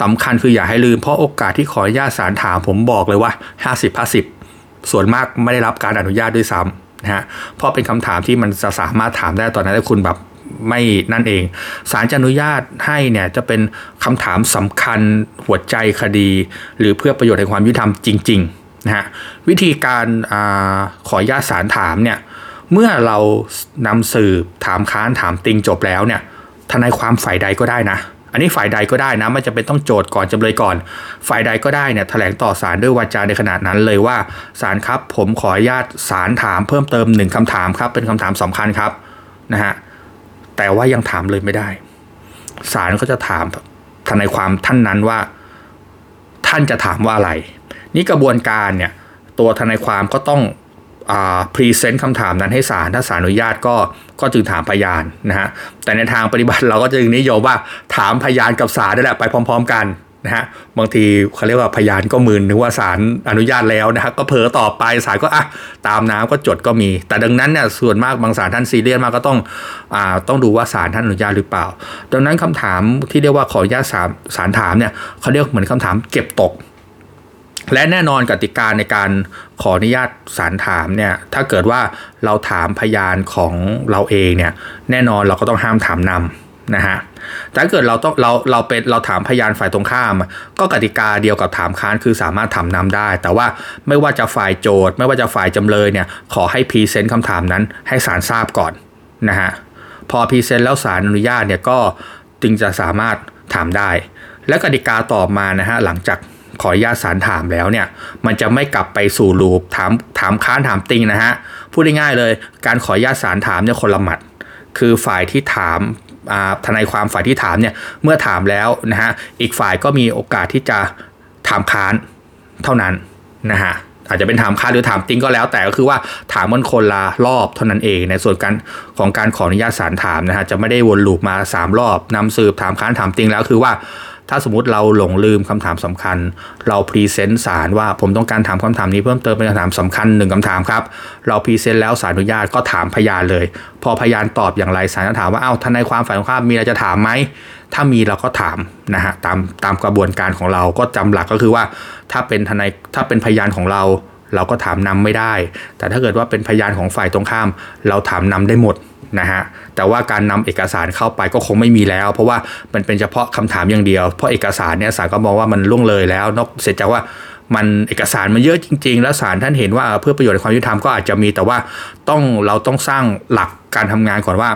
สำคัญคืออย่าให้ลืมเพราะโอกาสที่ขออนุญาตศาลถามผมบอกเลยว่า 50 50 ส่วนมากไม่ได้รับการอนุญาตด้วยซ้ำ นะฮะเพราะเป็นคำถามที่มันจะสามารถถามได้ตอนนั้นถ้าคุณแบบไม่นั่นเองศาลจะอนุญาตให้เนี่ยจะเป็นคำถามสำคัญหัวใจคดี หรือเพื่อประโยชน์ในความยุติธรรมจริงๆนะฮะวิธีการอขออนุญาตศาลถามเนี่ยเมื่อเรานำสืบถามค้านถามติงจบแล้วเนี่ยทนายความฝ่ายใดก็ได้นะ อันนี้ฝ่ายใดก็ได้นะไม่จะเป็นต้องโจทย์ก่อนจำเลยก่อน ฝ่ายใดก็ได้เนี่ยแถลงต่อศาลด้วยวาจาในขนาดนั้นเลยว่าศาลครับ ผมขออนุญาตศาลถามเพิ่มเติมหนึ่งคำถามครับ เป็นคำถามสำคัญครับนะฮะแต่ว่ายังถามเลยไม่ได้ศาลก็จะถามทนายความท่านนั้นว่า ท่านจะถามว่าอะไร นี่กระบวนการเนี่ย ตัวทนายความก็ต้อง พรีเซนต์คำถามนั้นให้ศาลถ้าศาลอนุญาตก็ก็จึงถามพยานนะฮะแต่ในทางปฏิบัติเราก็จึงนิยมว่าถามพยานกับศาลได้แหละไปพร้อม ๆ กันนะฮะบางทีเขาเรียกว่าพยานก็มืนนึกว่าศาลอนุญาตแล้วนะฮะก็เผลอต่อไปศาลก็อะตามน้ำก็จดก็มี แต่ดังนั้นเนี่ยส่วนมากบางศาลท่านซีเรียสมากก็ต้องอ่าต้องดูว่าศาลท่านอนุญาตหรือเปล่า ดังนั้นคำถามที่เรียกว่าขออนุญาตศาลศาลถามเนี่ยเขาเรียกเหมือนคำถามเก็บตก และแน่นอนกติกาในการขออนุญาตศาลถามเนี่ยถ้าเกิดว่าเราถามพยานของเราเองเนี่ยแน่นอนเราก็ต้องห้ามถามนำนะฮะแต่ถ้าเกิดเราต้องเราเราเป็นเราถามพยานฝ่ายตรงข้าม ก็กติกาเดียวกับถามค้านคือสามารถถามนำได้ แต่ว่าไม่ว่าจะฝ่ายโจทก์ ไม่ว่าจะฝ่ายจำเลยเนี่ยขอให้ present คำถามนั้นให้ศาลทราบก่อนนะฮะพอ present แล้วศาลอนุญาตเนี่ยก็จึงจะสามารถถามได้ และกติกาต่อมานะฮะหลังจาก ขออนุญาตสารถามแล้วเนี่ย มันจะไม่กลับไปสู่ลูปถามถามค้านถามติงนะฮะ พูดง่ายๆเลย การขออนุญาตสารถามเนี่ยคนละหมัด คือฝ่ายที่ถามทนายความฝ่ายที่ถามเนี่ยเมื่อถามแล้วนะฮะอีกฝ่ายก็มีโอกาสที่จะถามค้านเท่านั้นนะฮะอาจจะเป็นถามค้านหรือถามติงก็แล้ว แต่ก็คือว่าถามมันคนละรอบเท่านั้นเองในส่วนการของการขออนุญาตสารถามนะฮะจะไม่ได้วนลูปมา 3 รอบนำสืบถามค้านถามติงแล้วคือว่า ถ้าสมมติเราหลงลืมคำถามสำคัญ เรา present ศาลว่าผมต้องการถามคำถามนี้เพิ่มเติมเป็นคำถามสำคัญหนึ่งคำถามครับเรา present แล้วศาลอนุญาตก็ถามพยานเลย พอพยานตอบอย่างไรศาลก็ถามว่าเอ้าทนายความฝ่ายตรงข้ามมีอะไรจะถามไหมถ้ามีเราก็ถามนะฮะตามตามกระบวนการของเราก็จำหลักก็คือว่า ถ้าเป็นทนายถ้าเป็นพยานของเรา เราก็ถามนำไม่ได้ แต่ถ้าเกิดว่าเป็นพยานของฝ่ายตรงข้าม เราถามนำได้หมด นะฮะแต่ว่าการนำเอกสารเข้าไปก็คงไม่มีแล้ว เพราะว่ามันเป็นเฉพาะคำถามอย่างเดียว เพราะเอกสารเนี่ยศาลก็มองว่ามันล่วงเลยแล้วนอกเสร็จจากว่ามันเอกสารมันเยอะจริง ๆ แล้วศาลท่านเห็นว่าเพื่อประโยชน์ในความยุติธรรมก็อาจจะมีแต่ว่าต้องเราต้องสร้างหลักการทำงานก่อนว่า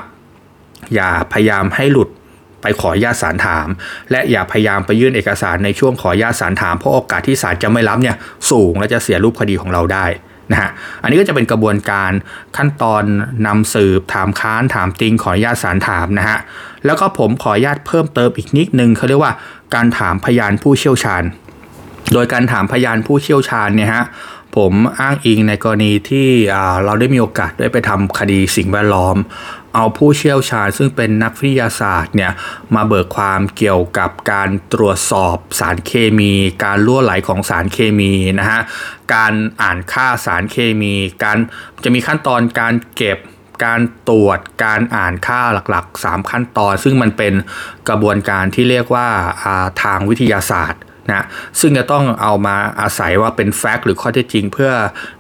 อย่าพยายามให้หลุดไปขอญาตสารถาม และอย่าพยายามไปยื่นเอกสารในช่วงขอญาตสารถามเพราะโอกาสที่ศาลจะไม่รับเนี่ยสูงและจะเสียรูปคดีของเราได้ นะฮะอันนี้ก็จะเป็นกระบวนการขั้นตอนนำสืบถามค้านถามติงขออนุญาตสารถามนะฮะแล้วก็ผมขออนุญาตเพิ่มเติมอีกนิดนึงเขาเรียกว่าการถามพยานผู้เชี่ยวชาญ โดยการถามพยานผู้เชี่ยวชาญเนี่ยฮะผมอ้างอิงในกรณีที่เราได้มีโอกาสได้ไปทำคดีสิ่งแวดล้อม เอาผู้เชี่ยวชาญซึ่งเป็นนักวิทยาศาสตร์เนี่ยมาเบิกความเกี่ยวกับการตรวจสอบสารเคมี การล่วไหลของสารเคมีนะฮะการอ่านค่าสารเคมี การจะมีขั้นตอนการเก็บการตรวจการอ่านค่าหลักๆ 3 ขั้นตอน ซึ่งมันเป็นกระบวนการที่เรียกว่าาทางวิทยาศาสตร์นะซึ่งจะต้องเอามาอาศัยว่าเป็นแฟกต์หรือข้อเท็จจริง เพื่อ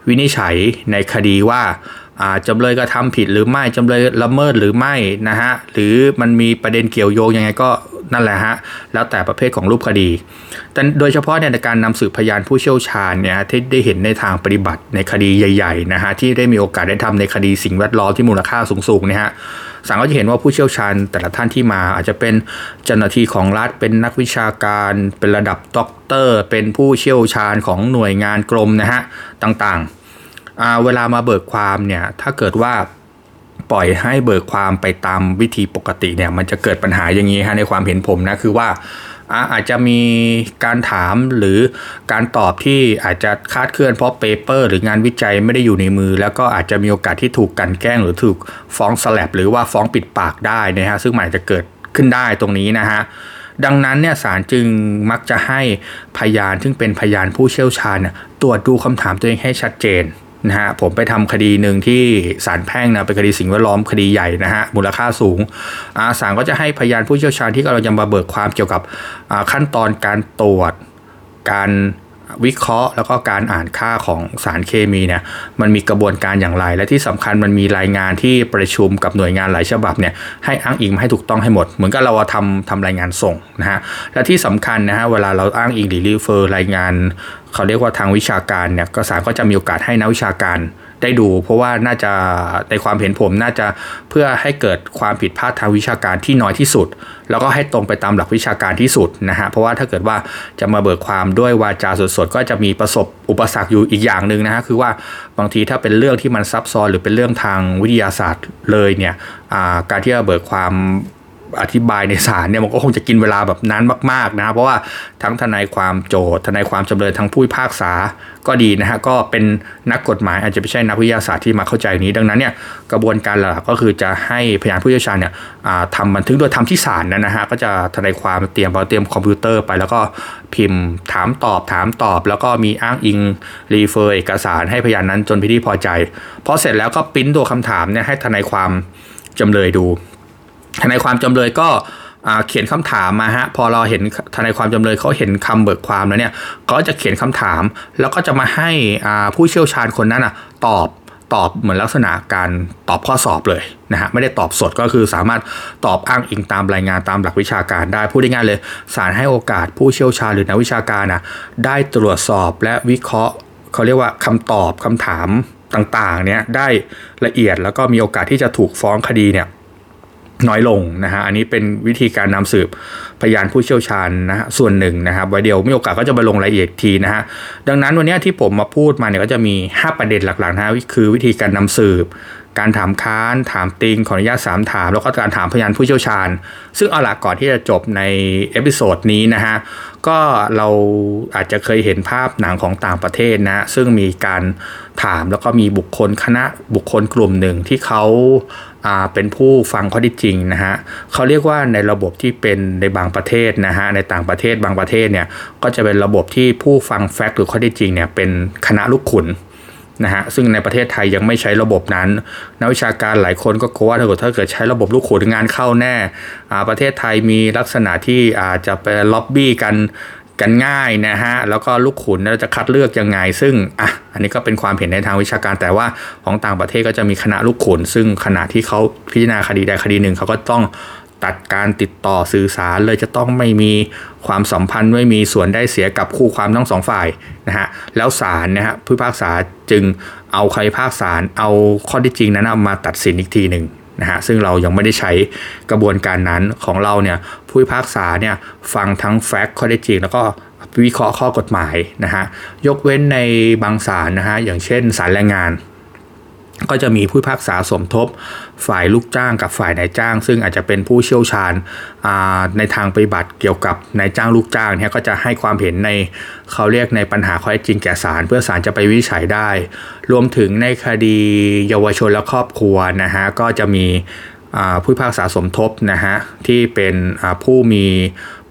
วินิจฉัยในคดีว่า จำเลยกระทำผิดหรือไม่จำเลยละเมิดหรือไม่นะฮะหรือมันมีประเด็นเกี่ยวโยงยังไงก็นั่นแหละฮะแล้วแต่ประเภทของรูปคดี แต่โดยเฉพาะในการนำสืบพยานผู้เชี่ยวชาญเนี่ยที่ได้เห็นในทางปฏิบัติในคดีใหญ่ๆนะฮะที่ได้มีโอกาสได้ทำในคดีสิ่งแวดล้อมที่มูลค่าสูงๆเนี่ยฮะสังก็จะเห็นว่าผู้เชี่ยวชาญแต่ละท่านที่มา อาจจะเป็นเจ้าหน้าที่ของรัฐเป็นนักวิชาการ เป็นระดับด็อกเตอร์ เป็นผู้เชี่ยวชาญของหน่วยงานกรมนะฮะต่างๆ เวลามาเบิกความเนี่ยถ้าเกิดว่าปล่อยให้เบิกความไปตามวิธีปกติเนี่ยมันจะเกิดปัญหาอย่างนี้ฮะในความเห็นผมนะคือว่าอาจจะมีการถามหรือการตอบที่อาจจะคาดเคลื่อนเพราะเปเปอร์หรืองานวิจัยไม่ได้อยู่ในมือ แล้วก็อาจจะมีโอกาสที่ถูกกันแกล้ง หรือถูกฟ้องสลับหรือว่าฟ้องปิดปากได้นะฮะซึ่งหมายจะเกิดขึ้นได้ตรงนี้นะฮะดังนั้นเนี่ยศาลจึงมักจะให้พยานซึ่งเป็นพยานผู้เชี่ยวชาญตรวจดูคำถามตัวเองให้ชัดเจน นะฮะผมไปทำคดีหนึ่งที่ศาลแพ่งนะเป็นคดีสิ่งแวดล้อมคดีใหญ่นะฮะมูลค่าสูงอาศาลก็จะให้พยานผู้เชี่ยวชาญที่กำลังจะมาเบิกความเกี่ยวกับขั้นตอนการตรวจการ วิเคราะห์ แล้วก็การอ่านค่าของสารเคมีเนี่ยมันมีกระบวนการอย่างไร และที่สำคัญมันมีรายงานที่ประชุมกับหน่วยงานหลายฉบับเนี่ยให้อ้างอิงมาให้ถูกต้องให้หมด เหมือนกับเราทำทำรายงานส่งนะฮะและที่สำคัญนะฮะเวลาเราอ้างอิงหรือรีเฟอร์รายงาน เขาเรียกว่าทางวิชาการเนี่ยก็สารก็จะมีโอกาสให้นักวิชาการ ได้ดู เพราะว่าน่าจะในความเห็นผมน่าจะเพื่อให้เกิดความผิดพลาดทางวิชาการที่น้อยที่สุด แล้วก็ให้ตรงไปตามหลักวิชาการที่สุดนะฮะเพราะว่าถ้าเกิดว่าจะมาเบิกความด้วยวาจาสดๆก็จะมีประสบอุปสรรคอยู่อีกอย่างหนึ่งนะฮะคือว่าบางทีถ้าเป็นเรื่องที่มันซับซ้อนหรือเป็นเรื่องทางวิทยาศาสตร์เลยเนี่ยการที่จะเบิกความ อธิบายในศาลเนี่ยมันก็คงจะกินเวลาแบบนั้นมากๆนะเพราะว่าทั้งทนายความโจทก์ทนายความจำเลยทั้งผู้พิพากษาก็ดีนะฮะก็เป็นนักกฎหมายอาจจะไม่ใช่นักวิทยาศาสตร์ที่มาเข้าใจนี้ ดังนั้นเนี่ยกระบวนการหลักก็คือจะให้พยานผู้เชี่ยวชาญเนี่ยทำบันทึกโดยทำที่ศาลนะฮะก็จะทนายความเตรียมเตรียมคอมพิวเตอร์ไปแล้วก็พิมพ์ถามตอบถามตอบ แล้วก็มีอ้างอิง refer เอกสารให้พยานนั้นจนพึงพอใจพอเสร็จแล้วก็ปิ้นตัวคำถามเนี่ยให้ทนายความจำเลยดู ทนายความจำเลยก็เขียนคำถามมาฮะพอเราเห็นทนายความจำเลยเขาเห็นคำเบิกความแล้วเนี่ยก็จะเขียนคำถาม แล้วก็จะมาให้ผู้เชี่ยวชาญคนนั้นอะตอบตอบเหมือนลักษณะการตอบข้อสอบเลยนะฮะไม่ได้ตอบสดก็คือสามารถตอบอ้างอิงตามรายงานตามหลักวิชาการได้พูดง่ายๆเลยศาลให้โอกาสผู้เชี่ยวชาญหรือนักวิชาการนะได้ตรวจสอบและวิเคราะห์เขาเรียกว่าคำตอบคำถามต่างๆเนี่ยได้ละเอียดแล้วก็มีโอกาสที่จะถูกฟ้องคดีเนี่ย น้อยลงนะฮะอันนี้เป็นวิธีการนำสืบพยานผู้เชี่ยวชาญนะฮะส่วนหนึ่งนะครับไว้เดี๋ยวมีโอกาสก็จะมาลงรายละเอียดทีนะฮะดังนั้นวันนี้ที่ผมมาพูดมาเนี่ยก็จะมี 5 ประเด็นหลักๆนะฮะคือวิธีการนำสืบ การถามค้าน ถามติงขออนุญาตศาลถาม แล้วก็การถามพยานผู้เชี่ยวชาญ ซึ่งเอาละก่อนที่จะจบใน episode นี้นะฮะก็เราอาจจะเคยเห็นภาพหนังของต่างประเทศนะซึ่งมีการถามแล้วก็มีบุคคลคณะบุคคลกลุ่มหนึ่งที่เขา เป็นผู้ฟังข้อที่จริงนะฮะเขาเรียกว่าในระบบที่เป็นในบางประเทศนะฮะในต่างประเทศบางประเทศเนี่ยก็จะเป็นระบบที่ผู้ฟังแฟกต์หรือข้อที่จริงเนี่ยเป็นคณะลูกขุนนะฮะซึ่งในประเทศไทยยังไม่ใช้ระบบนั้น นักวิชาการหลายคนก็กลัวว่าถ้าเกิดถ้าเกิดใช้ระบบลูกขุนงานเข้าแน่ประเทศไทยมีลักษณะที่อาจจะไปล็อบบี้กัน กันง่ายนะฮะ แล้วก็ลูกขุนเราจะคัดเลือกยังไง ซึ่งอะอันนี้ก็เป็นความเห็นในทางวิชาการ แต่ว่าของต่างประเทศก็จะมีคณะลูกขุน ซึ่งขณะที่เขาพิจารณาคดีใดคดีหนึ่งเขาก็ต้องตัดการติดต่อสื่อสารเลยจะต้องไม่มีความสัมพันธ์ไม่มีส่วนได้เสียกับคู่ความทั้งสองฝ่ายนะฮะแล้วศาลนะฮะผู้พิพากษาจึงเอาใคำพิพากษาเอาข้อที่จริงนั้นมาตัดสินอีกทีหนึ่งนะฮะซึ่งเรายังไม่ได้ใช้กระบวนการนั้นของเราเนี่ย ผู้พิพากษาเนี่ยฟังทั้งแฟกต์ข้อได้จริง แล้วก็วิเคราะห์ข้อกฎหมายนะฮะยกเว้นในบางศาลนะฮะอย่างเช่นศาลแรงงาน ก็จะมีผู้พิพากษาสมทบฝ่ายลูกจ้างกับฝ่ายนายจ้าง ซึ่งอาจจะเป็นผู้เชี่ยวชาญในทางปฏิบัติเกี่ยวกับนายจ้างลูกจ้างเนี่ยก็จะให้ความเห็นในเขาเรียกในปัญหาข้อเท็จจริงแก่ศาลเพื่อศาลจะไปวิจัยได้ รวมถึงในคดีเยาวชนและครอบครัวนะฮะก็จะมี ผู้พิพากษาสมทบนะฮะที่เป็นผู้มี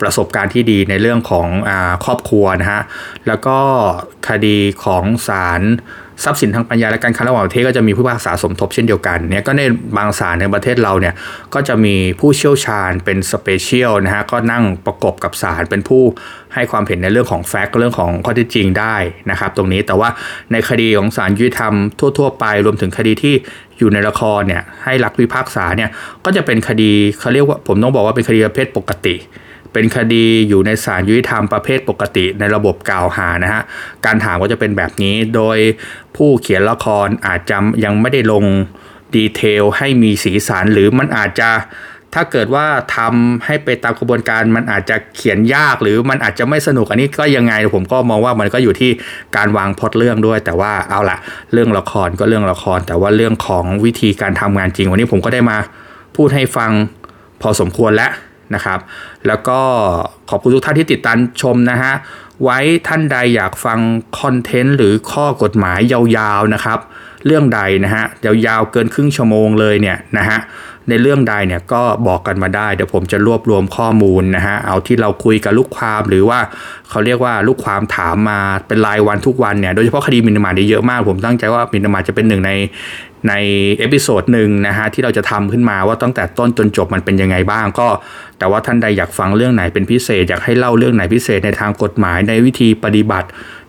ประสบการณ์ที่ดีในเรื่องของครอบครัวนะฮะแล้วก็คดีของศาลทรัพย์สินทางปัญญาและการค้าระหว่างประเทศก็จะมีผู้พิพากษาสมทบเช่นเดียวกันเนี่ยก็ในบางศาลในประเทศเราเนี่ยก็จะมีผู้เชี่ยวชาญเป็น special นะฮะก็นั่งประกบกับศาลเป็นผู้ให้ความเห็นในเรื่องของ fact เรื่องของข้อเท็จจริงได้นะครับตรงนี้แต่ว่าในคดีของศาลยุติธรรมทั่ว ๆ ไปรวมถึงคดีที่ อยู่ในละครเนี่ยให้รักพิพากษาเนี่ยก็จะเป็นคดีเขาเรียกว่าผมต้องบอกว่าเป็นคดีประเภทปกติ เป็นคดีอยู่ในศาลยุติธรรมประเภทปกติในระบบกล่าวหานะฮะการถามก็จะเป็นแบบนี้โดยผู้เขียนละครอาจจะยังไม่ได้ลงดีเทลให้มีสีสันหรือมันอาจจะ ถ้าเกิดว่าทำให้ไปตามกระบวนการมันอาจจะเขียนยากหรือมันอาจจะไม่สนุกอันนี้ก็ยังไงผมก็มองว่ามันก็อยู่ที่การวางพล็อตเรื่องด้วย แต่ว่าเอาละเรื่องละครก็เรื่องละคร แต่ว่าเรื่องของวิธีการทำงานจริง วันนี้ผมก็ได้มาพูดให้ฟังพอสมควรแล้วนะครับ แล้วก็ขอบคุณทุกท่านที่ติดตามชมนะฮะไว้ท่านใดอยากฟังคอนเทนต์หรือข้อกฎหมายยาวๆนะครับ เรื่องใดนะฮะยาวๆเกินครึ่งชั่วโมงเลยเนี่ยนะฮะ ในเรื่องใดเนี่ยก็บอกกันมาได้เดี๋ยวผมจะรวบรวมข้อมูลนะฮะเอาที่เราคุยกับลูกความหรือว่าเขาเรียกว่าลูกความถามมาเป็นรายวันทุกวันเนี่ยโดยเฉพาะคดีหมิ่นประมาทเนี่ยเยอะมาก ผมตั้งใจว่าหมิ่นประมาทจะเป็นหนึ่งในใน episode หนึ่งนะฮะที่เราจะทำขึ้นมาว่าตั้งแต่ต้นจนจบมันเป็นยังไงบ้างก็ แต่ว่าท่านใดอยากฟังเรื่องไหนเป็นพิเศษ อยากให้เล่าเรื่องไหนพิเศษในทางกฎหมายในวิธีปฏิบัติ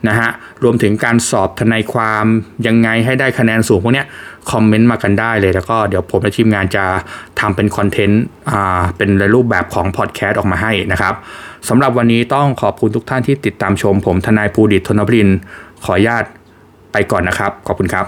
นะฮะรวมถึงการสอบทนายความยังไงให้ได้คะแนนสูงพวกเนี้ย comment มากันได้เลย แล้วก็เดี๋ยวผมและทีมงานจะทำเป็น contentอ่าเป็นในรูปแบบของพอดแคสต์ออกมาให้นะครับสำหรับวันนี้ต้องขอบคุณทุกท่านที่ติดตามชม ผมทนายภูดิตธนพรินขออนุญาตไปก่อนนะครับ ขอบคุณครับ